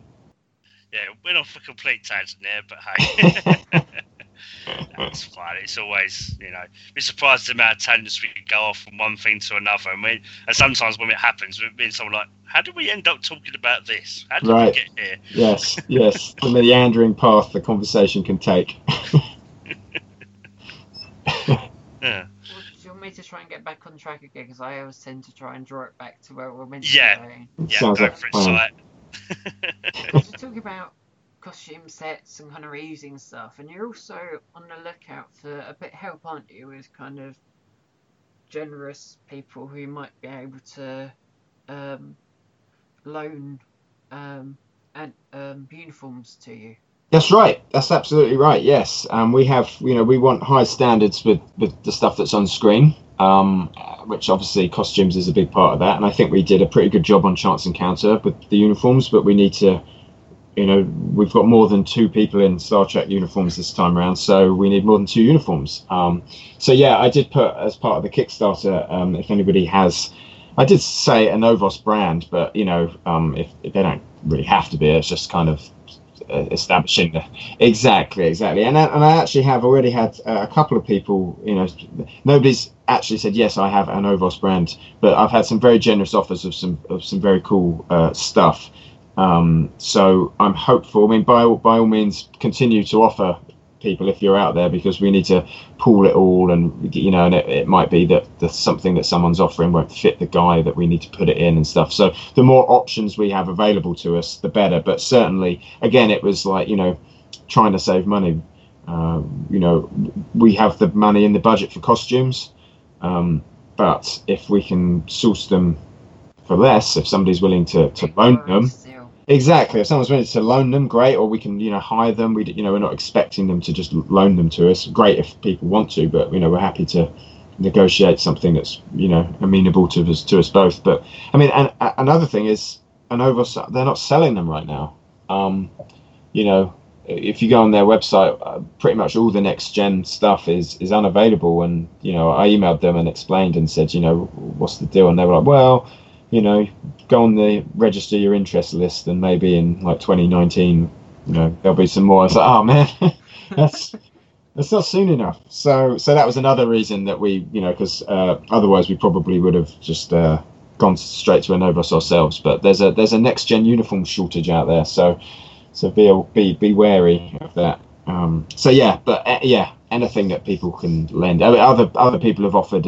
[SPEAKER 1] Yeah, went off a complete tangent there, but hey. That's fine. It's always, you know, be surprised the amount of tangents we can go off from one thing to another. And, we, and sometimes when it happens, we've been someone like, how did we end up talking about this? How did
[SPEAKER 3] Right.
[SPEAKER 1] we get here?
[SPEAKER 3] Yes, yes, the meandering path the conversation can take.
[SPEAKER 1] Yeah.
[SPEAKER 2] Well, do you want me to try and get back on track again? Because I always tend to try and draw it back to where we're meant to
[SPEAKER 1] Yeah.
[SPEAKER 2] be going.
[SPEAKER 1] Yeah,
[SPEAKER 3] Sounds
[SPEAKER 1] go for it,
[SPEAKER 3] plan.
[SPEAKER 1] Sight.
[SPEAKER 2] You're talking about costume sets and kind of reusing stuff, and you're also on the lookout for a bit of help, aren't you, with kind of generous people who might be able to um, loan um, and um, uniforms to you.
[SPEAKER 3] That's right. That's absolutely right. Yes, um, we have. You know, we want high standards with, with the stuff that's on screen, um, which obviously costumes is a big part of that. And I think we did a pretty good job on Chance Encounter with the uniforms. But we need to, you know, we've got more than two people in Star Trek uniforms this time around, so we need more than two uniforms. Um, so yeah, I did put as part of the Kickstarter. Um, if anybody has, I did say Anovos brand, but you know, um, if, if they don't really have to be, it's just kind of establishing the exactly exactly. And I, and I actually have already had uh, a couple of people you know nobody's actually said yes I have Anovos brand but I've had some very generous offers of some of some very cool uh, stuff. Um, so I'm hopeful I mean by all, by all means continue to offer people if you're out there because we need to pool it all and you know and it, it might be that the something that someone's offering won't fit the guy that we need to put it in and stuff so the more options we have available to us the better but certainly again it was like you know trying to save money uh, you know we have the money in the budget for costumes um, but if we can source them for less if somebody's willing to, to loan them. Exactly. If someone's willing to loan them, great. Or we can, you know, hire them. We, you know, we're not expecting them to just loan them to us. Great if people want to, but you know, we're happy to negotiate something that's, you know, amenable to us to us both. But I mean, and uh, another thing is, Anovos, they're not selling them right now. Um, you know, if you go on their website, uh, pretty much all the next gen stuff is is unavailable. And you know, I emailed them and explained and said, you know, what's the deal? And they were like, well, you know, go on the register your interest list, and maybe in like 2019, you know, there'll be some more. I was like, oh man, that's that's not soon enough. So so that was another reason that we, you know, because uh, otherwise we probably would have just uh, gone straight to Anovos ourselves. But there's a there's a next gen uniform shortage out there, so so be be be wary of that. Um, so yeah, but uh, yeah, anything that people can lend. Other other people have offered.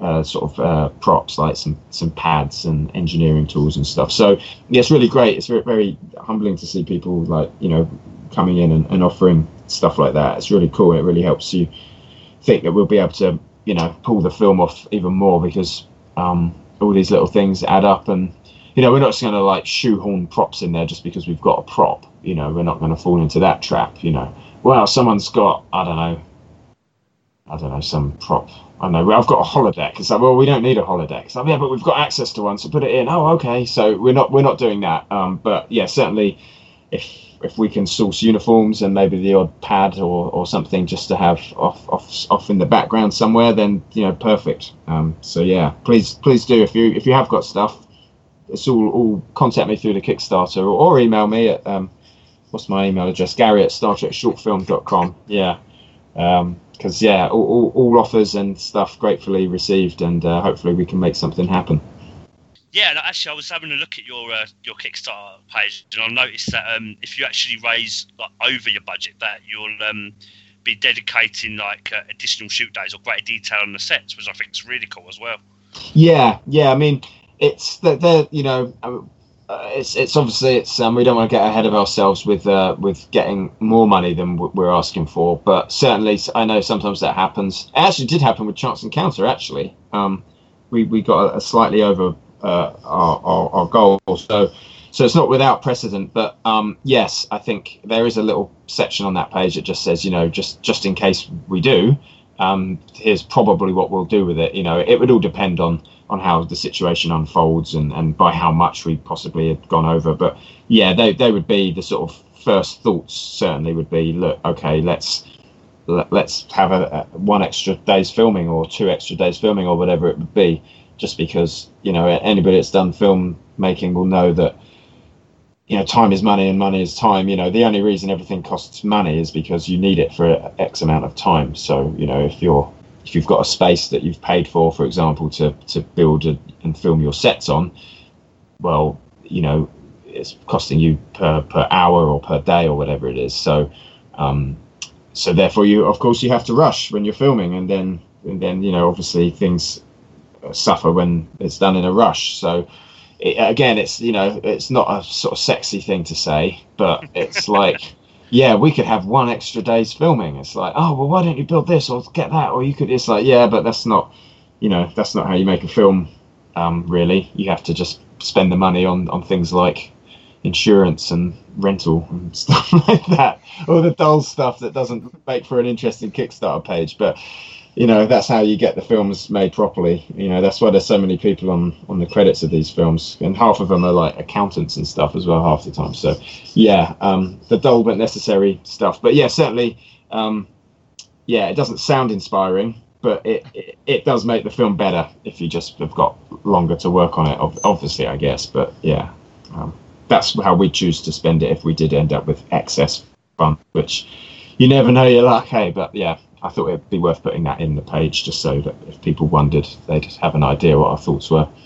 [SPEAKER 3] Uh, sort of uh, props like some some pads and engineering tools and stuff. So yeah, it's really great. It's very very humbling to see people like you know coming in and, and offering stuff like that. It's really cool. It really helps you think that we'll be able to, you know, pull the film off even more because um, all these little things add up and you know we're not just going to like shoehorn props in there just because we've got a prop you know we're not going to fall into that trap you know well someone's got i don't know i don't know some prop i know i've got a holodeck it's like well we don't need a holodeck it's like yeah but we've got access to one so put it in oh okay so we're not we're not doing that um, but yeah certainly if if we can source uniforms and maybe the odd pad or, or something just to have off, off off in the background somewhere, then you know, perfect. Um, so yeah, please please do if you if you have got stuff, it's all all contact me through the Kickstarter or, or email me at um, what's my email address? Gary at Star Trek Shortfilm.com. Yeah. Because um, yeah, all, all, all, offers and stuff gratefully received, and uh, hopefully we can make something happen.
[SPEAKER 1] Yeah, actually, I was having a look at your uh, your Kickstarter page, and I noticed that um, if you actually raise like over your budget, that you'll um, be dedicating like uh, additional shoot days or greater detail on the sets, which I think is really cool as well.
[SPEAKER 3] Yeah, yeah. I mean, it's that they're you know. Uh, it's it's obviously it's um, we don't want to get ahead of ourselves with uh, with getting more money than we're asking for, but certainly I know sometimes that happens. It actually did happen with Chance Encounter. Actually, um, we we got a, slightly over uh, our, our, our goal. So so it's not without precedent. But um, yes, I think there is a little section on that page that just says, you know, just just in case we do, um, here's probably what we'll do with it. You know, it would all depend on on how the situation unfolds and and by how much we possibly had gone over. But yeah, they they would be the sort of first thoughts. Certainly would be, look, okay, let's let, us have a, a, one extra day's filming or two extra days filming or whatever it would be just because you know anybody that's done film making will know that you know time is money and money is time. You know the only reason everything costs money is because you need it for x amount of time. So you know if you're if you've got a space that you've paid for for example to to build a, and film your sets on well you know it's costing you per per hour or per day or whatever it is. So um so therefore you of course you have to rush when you're filming and then and then you know obviously things suffer when it's done in a rush. So it, again, it's you know it's not a sort of sexy thing to say, but it's like. Yeah, we could have one extra day's filming. It's like, oh well, why don't you build this or get that? Or you could. It's like, yeah, but that's not, you know, that's not how you make a film. Um, really, you have to just spend the money on on things like insurance and rental and stuff like that, all the dull stuff that doesn't make for an interesting Kickstarter page. But you know that's how you get the films made properly. You know that's why there's so many people on on the credits of these films and half of them are like accountants and stuff as well half the time. So yeah um the dull but necessary stuff. But yeah certainly um yeah it doesn't sound inspiring but it, it, it does make the film better if you just have got longer to work on it obviously i guess. But yeah um, that's how we choose to spend it if we did end up with excess fun which you never know your luck hey but yeah I thought it'd be worth putting that in the page just so that if people wondered, they'd have an idea what our thoughts were.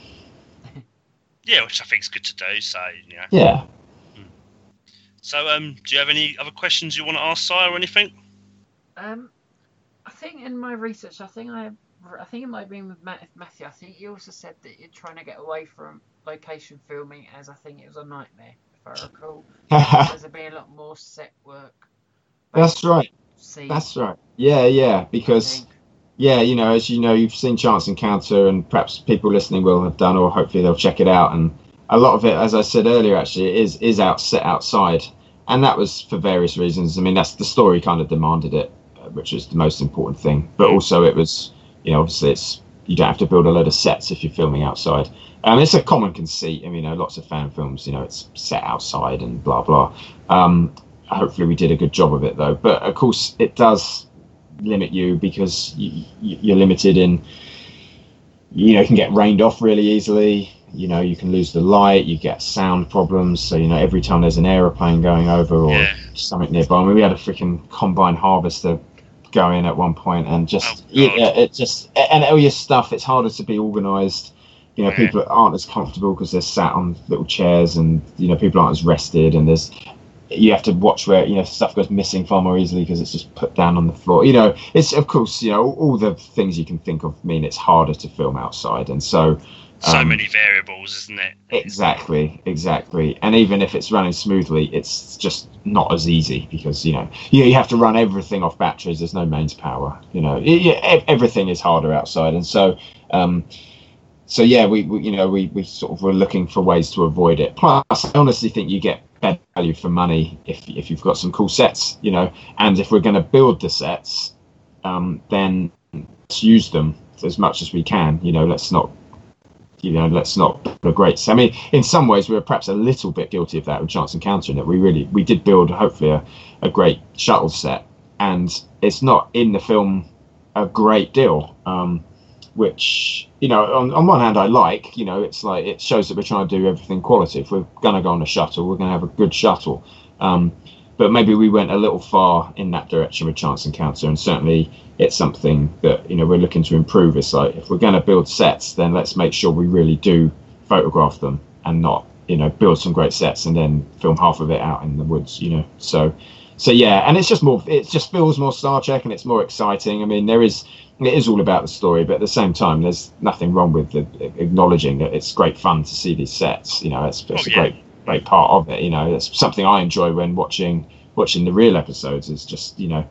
[SPEAKER 1] Yeah, which I think is good to do. So yeah.
[SPEAKER 3] Yeah. Hmm.
[SPEAKER 1] So, um, do you have any other questions you want to ask, Si, or anything?
[SPEAKER 2] Um, I think in my research, I think I, I think it might have been with Matthew. I think you also said that you're trying to get away from location filming, as I think it was a nightmare, if I recall. There's been a lot more set work.
[SPEAKER 3] That's right see. That's right. Yeah, yeah. Because, yeah, you know, as you know, you've seen Chance Encounter, and perhaps people listening will have done, or hopefully they'll check it out. And a lot of it, as I said earlier, actually is is out set outside, and that was for various reasons. I mean, that's the story kind of demanded it, uh, which is the most important thing. But also, it was, you know, obviously it's you don't have to build a load of sets if you're filming outside. Um, it's a common conceit. I mean, you know, lots of fan films, you know, it's set outside and blah blah. Um, hopefully we did a good job of it though. But of course, it does limit you because you, you're limited in. You know, you can get rained off really easily. You know, you can lose the light. You get sound problems. So you know, every time there's an aeroplane going over or yeah. something nearby. I mean, we had a freaking combine harvester go in at one point and just oh, yeah, it just and all your stuff. It's harder to be organised you know, people aren't as comfortable because they're sat on little chairs and, you know, people aren't as rested and there's you have to watch where you know stuff goes missing far more easily because it's just put down on the floor. You know, it's of course you know all the things you can think of mean it's harder to film outside, and so
[SPEAKER 1] So
[SPEAKER 3] Um,
[SPEAKER 1] many variables, isn't it?
[SPEAKER 3] Exactly, exactly. And even if it's running smoothly, it's just not as easy because you know you, you have to run everything off batteries. There's no mains power. You know, y- ev- everything is harder outside, and so. Um, so yeah, we, we you know we, we sort of were looking for ways to avoid it. Plus, I honestly think you get better value for money if if you've got some cool sets, you know. And if we're going to build the sets, um, then let's use them as much as we can. You know, let's not you know, let's not a great. I mean, in some ways, we were perhaps a little bit guilty of that with Chance Encounter, in that we really we did build hopefully a, a great shuttle set, and it's not in the film a great deal. Um, which you know, on, on one hand, I like. You know, it's like it shows that we're trying to do everything quality. If we're gonna go on a shuttle, we're gonna have a good shuttle. Um, but maybe we went a little far in that direction with Chance Encounter, and certainly it's something that you know we're looking to improve. It's like if we're going to build sets, then let's make sure we really do photograph them and not you know build some great sets and then film half of it out in the woods. You know, so so yeah, and it's just more. It just feels more Star Trek and it's more exciting. I mean, there is it is all about the story, but at the same time, there's nothing wrong with the, acknowledging that it's great fun to see these sets. You know, it's, it's
[SPEAKER 1] Oh,
[SPEAKER 3] a
[SPEAKER 1] yeah.
[SPEAKER 3] great great part of it. You know, it's something I enjoy when watching watching the real episodes. Is just you know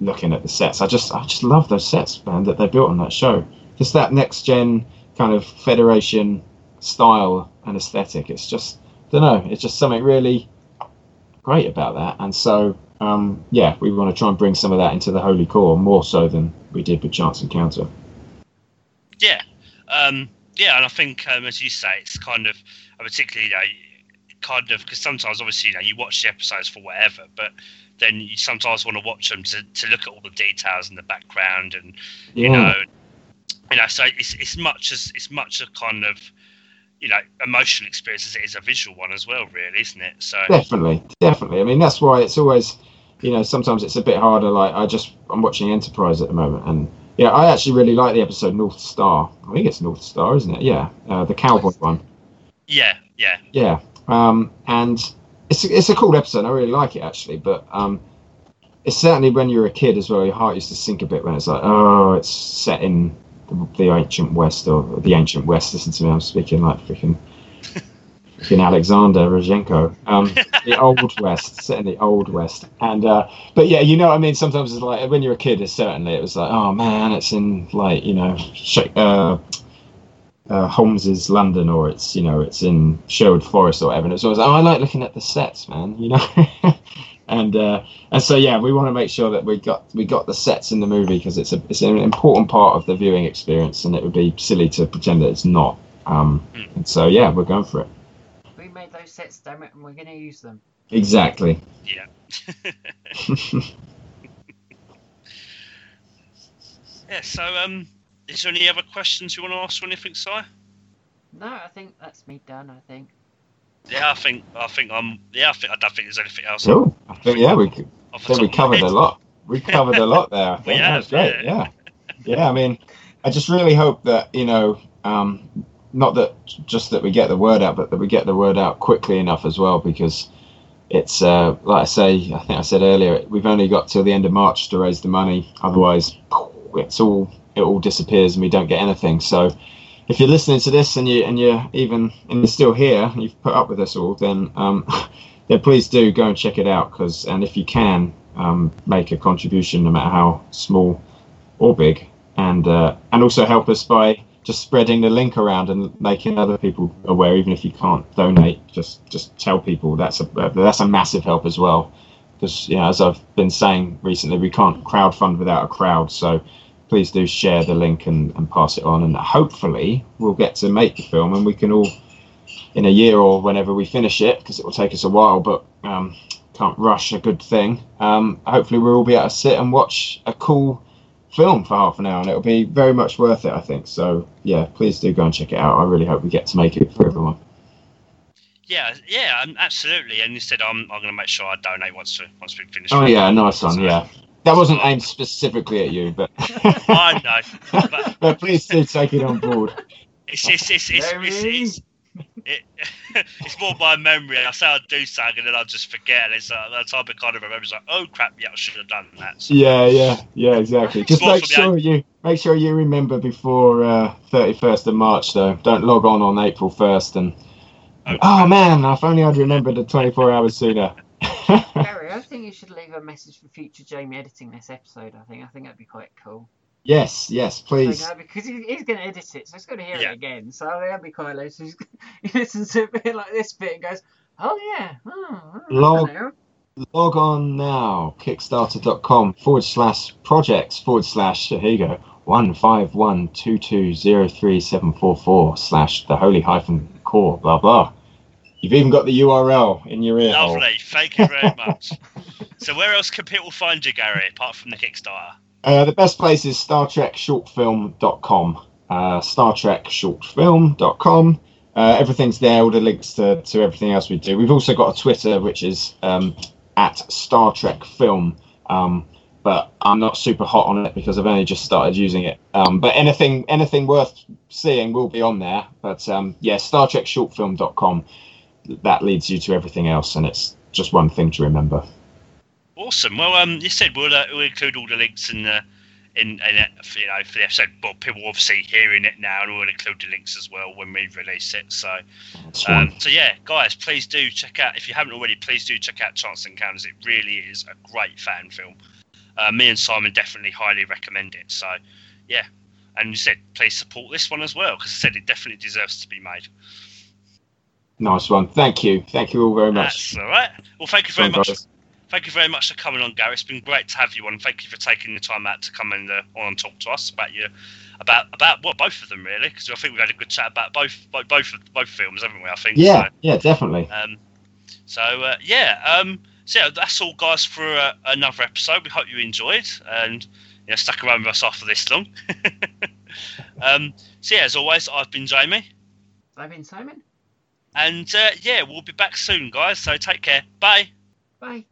[SPEAKER 3] looking at the sets. I just I just love those sets, man, that they built on that show. Just that next gen kind of Federation style and aesthetic. It's just I don't know. It's just something really great about that. And so um, yeah, we want to try and bring some of that into the Holy Core more so than we did with Chance Encounter.
[SPEAKER 1] Yeah, um, yeah, and I think um, as you say, it's kind of uh, particularly you know, kind of because sometimes obviously you know you watch the episodes for whatever, but then you sometimes want to watch them to, to look at all the details in the background and
[SPEAKER 3] Yeah.
[SPEAKER 1] you know, you know, so it's it's much as it's much a kind of you know emotional experience as it is a visual one as well, really, isn't it? So
[SPEAKER 3] Definitely, definitely. I mean, that's why it's always, you know, sometimes it's a bit harder. Like I just, I'm watching Enterprise at the moment, and yeah, I actually really like the episode North Star. I think it's North Star, isn't it? Yeah, uh, the cowboy one.
[SPEAKER 1] yeah, yeah,
[SPEAKER 3] Yeah, um, and it's a, it's a cool episode. I really like it actually, but um, it's certainly when you're a kid as well. Your heart used to sink a bit when it's like, oh, it's set in the, the ancient West or the ancient West. Listen to me, I'm speaking like freaking. freaking Alexander Rozhenko, um, the old West, set in the old West, and uh, but yeah, you know I mean. Sometimes it's like when you're a kid, it's certainly it was like, oh man, it's in like you know, uh, uh, Holmes's London, or it's you know, it's in Sherwood Forest or whatever. And it's always oh, I like looking at the sets, man, you know. and uh, and so yeah, we want to make sure that we got we got the sets in the movie because it's a it's an important part of the viewing experience, and it would be silly to pretend that it's not. Um,
[SPEAKER 1] Mm.
[SPEAKER 3] and so yeah, we're going for it.
[SPEAKER 2] We those sets, damn it, and we're going to use them.
[SPEAKER 3] Exactly.
[SPEAKER 1] yeah. Yeah. So um, is there any other questions you want to ask or anything, Si?
[SPEAKER 2] No, I think that's me done. I think.
[SPEAKER 1] Yeah, I think I think I'm. Yeah, I think I don't think there's anything else.
[SPEAKER 3] Cool. I think yeah, we c- I think we
[SPEAKER 1] top of my
[SPEAKER 3] covered a lot. We covered a lot there. I think.
[SPEAKER 1] have,
[SPEAKER 3] That's great.
[SPEAKER 1] yeah.
[SPEAKER 3] Yeah. Yeah. I mean, I just really hope that you know, um, not that just that we get the word out, but that we get the word out quickly enough as well, because it's uh, like I say. I think I said earlier, we've only got till the end of March to raise the money. Otherwise, it's all it all disappears and we don't get anything. So. If you're listening to this and you and you're even and you're still here, you've put up with us all, then um, yeah, please do go and check it out. Because and if you can um, make a contribution, no matter how small or big, and uh, and also help us by just spreading the link around and making other people aware. Even if you can't donate, just just tell people. That's a that's a massive help as well. Because you know, as I've been saying recently, we can't crowdfund without a crowd. So please do share the link and, and pass it on, and hopefully we'll get to make the film and we can all in a year or whenever we finish it, because it will take us a while, but um, can't rush a good thing. Um, hopefully, we'll all be able to sit and watch a cool film for half an hour, and it'll be very much worth it, I think. So, yeah, please do go and check it out. I really hope we get to make it for everyone.
[SPEAKER 1] Yeah, yeah, um, absolutely. And you said I'm I'm going to make sure I donate once we once we finish.
[SPEAKER 3] Oh, yeah, nice one. Yeah, that wasn't aimed specifically at you, but
[SPEAKER 1] I know, but
[SPEAKER 3] but please do take it on board.
[SPEAKER 1] it's it's it's it's, it's,
[SPEAKER 2] Very.
[SPEAKER 1] it's it, it's more by memory. I say I do something and then I just forget. And it's uh, that type of kind of remember. It's like, oh crap, yeah, I should have done that. So,
[SPEAKER 3] Yeah, yeah, yeah, exactly. Just make
[SPEAKER 1] for the-
[SPEAKER 3] sure you make sure you remember before thirty first of March, though. Don't log on on April first and
[SPEAKER 1] okay.
[SPEAKER 3] oh man, if only I'd remembered the twenty four hours sooner.
[SPEAKER 2] Gary, I think you should leave a message for future Jamie editing this episode. I think I think that'd be quite cool.
[SPEAKER 3] Yes, yes, please.
[SPEAKER 2] Like, because he, he's going to edit it, so he's going to hear
[SPEAKER 1] Yeah.
[SPEAKER 2] it again. So I think that'd be quite hilarious. He's- He listens to a bit like this bit and goes, "Oh yeah, oh, oh
[SPEAKER 3] Log- Log on now, kickstarter.com forward slash projects forward slash, here you go, one five one two two zero three seven four four slash the holy hyphen core, blah blah. You've even got the URL in your ear hole.
[SPEAKER 1] Thank you very much. so where else can people find you, Gary, apart from the Kickstarter?
[SPEAKER 3] Uh, the best place is Star Trek StarTrekShortFilm.com. Uh, Star Trek StarTrekShortFilm.com. Uh, everything's there, all the links to, to everything else we do. We've also got a Twitter, which is um, at Star Trek Film. Um, but I'm not super hot on it because I've only just started using it. Um, but anything anything worth seeing will be on there. But um, yeah, Star Trek StarTrekShortFilm.com. That leads you to everything else, and it's just one thing to remember.
[SPEAKER 1] Awesome. Well, um, you said we'll, uh, we'll include all the links in the in, in it, you know for the episode. But people obviously hearing it now, and we'll include the links as well when we release it. So, um, so yeah, guys, please do check out if you haven't already. Please do check out Chance Encounters. It really is a great fan film. Uh, me and Simon definitely highly recommend it. So, yeah, and you said please support this one as well because I said it definitely deserves to be made.
[SPEAKER 3] Nice one. Thank you. Thank you all very much.
[SPEAKER 1] That's all right. Well, thank you very
[SPEAKER 3] Sorry,
[SPEAKER 1] much.
[SPEAKER 3] guys.
[SPEAKER 1] Thank you very much for coming on, Gary. It's been great to have you on. Thank you for taking the time out to come in uh, on and talk to us about your about about well both of them really because I think we've had a good chat about both both both, both films, haven't we? I think.
[SPEAKER 3] Yeah, yeah, definitely.
[SPEAKER 1] So, um, so uh, yeah. Um, so yeah, that's all, guys, for uh, another episode. We hope you enjoyed and you know stuck around with us after this long. um, so yeah, as always, I've been Jamie,
[SPEAKER 2] I've been Simon.
[SPEAKER 1] and uh, yeah, we'll be back soon, guys. So take care. Bye.
[SPEAKER 2] Bye.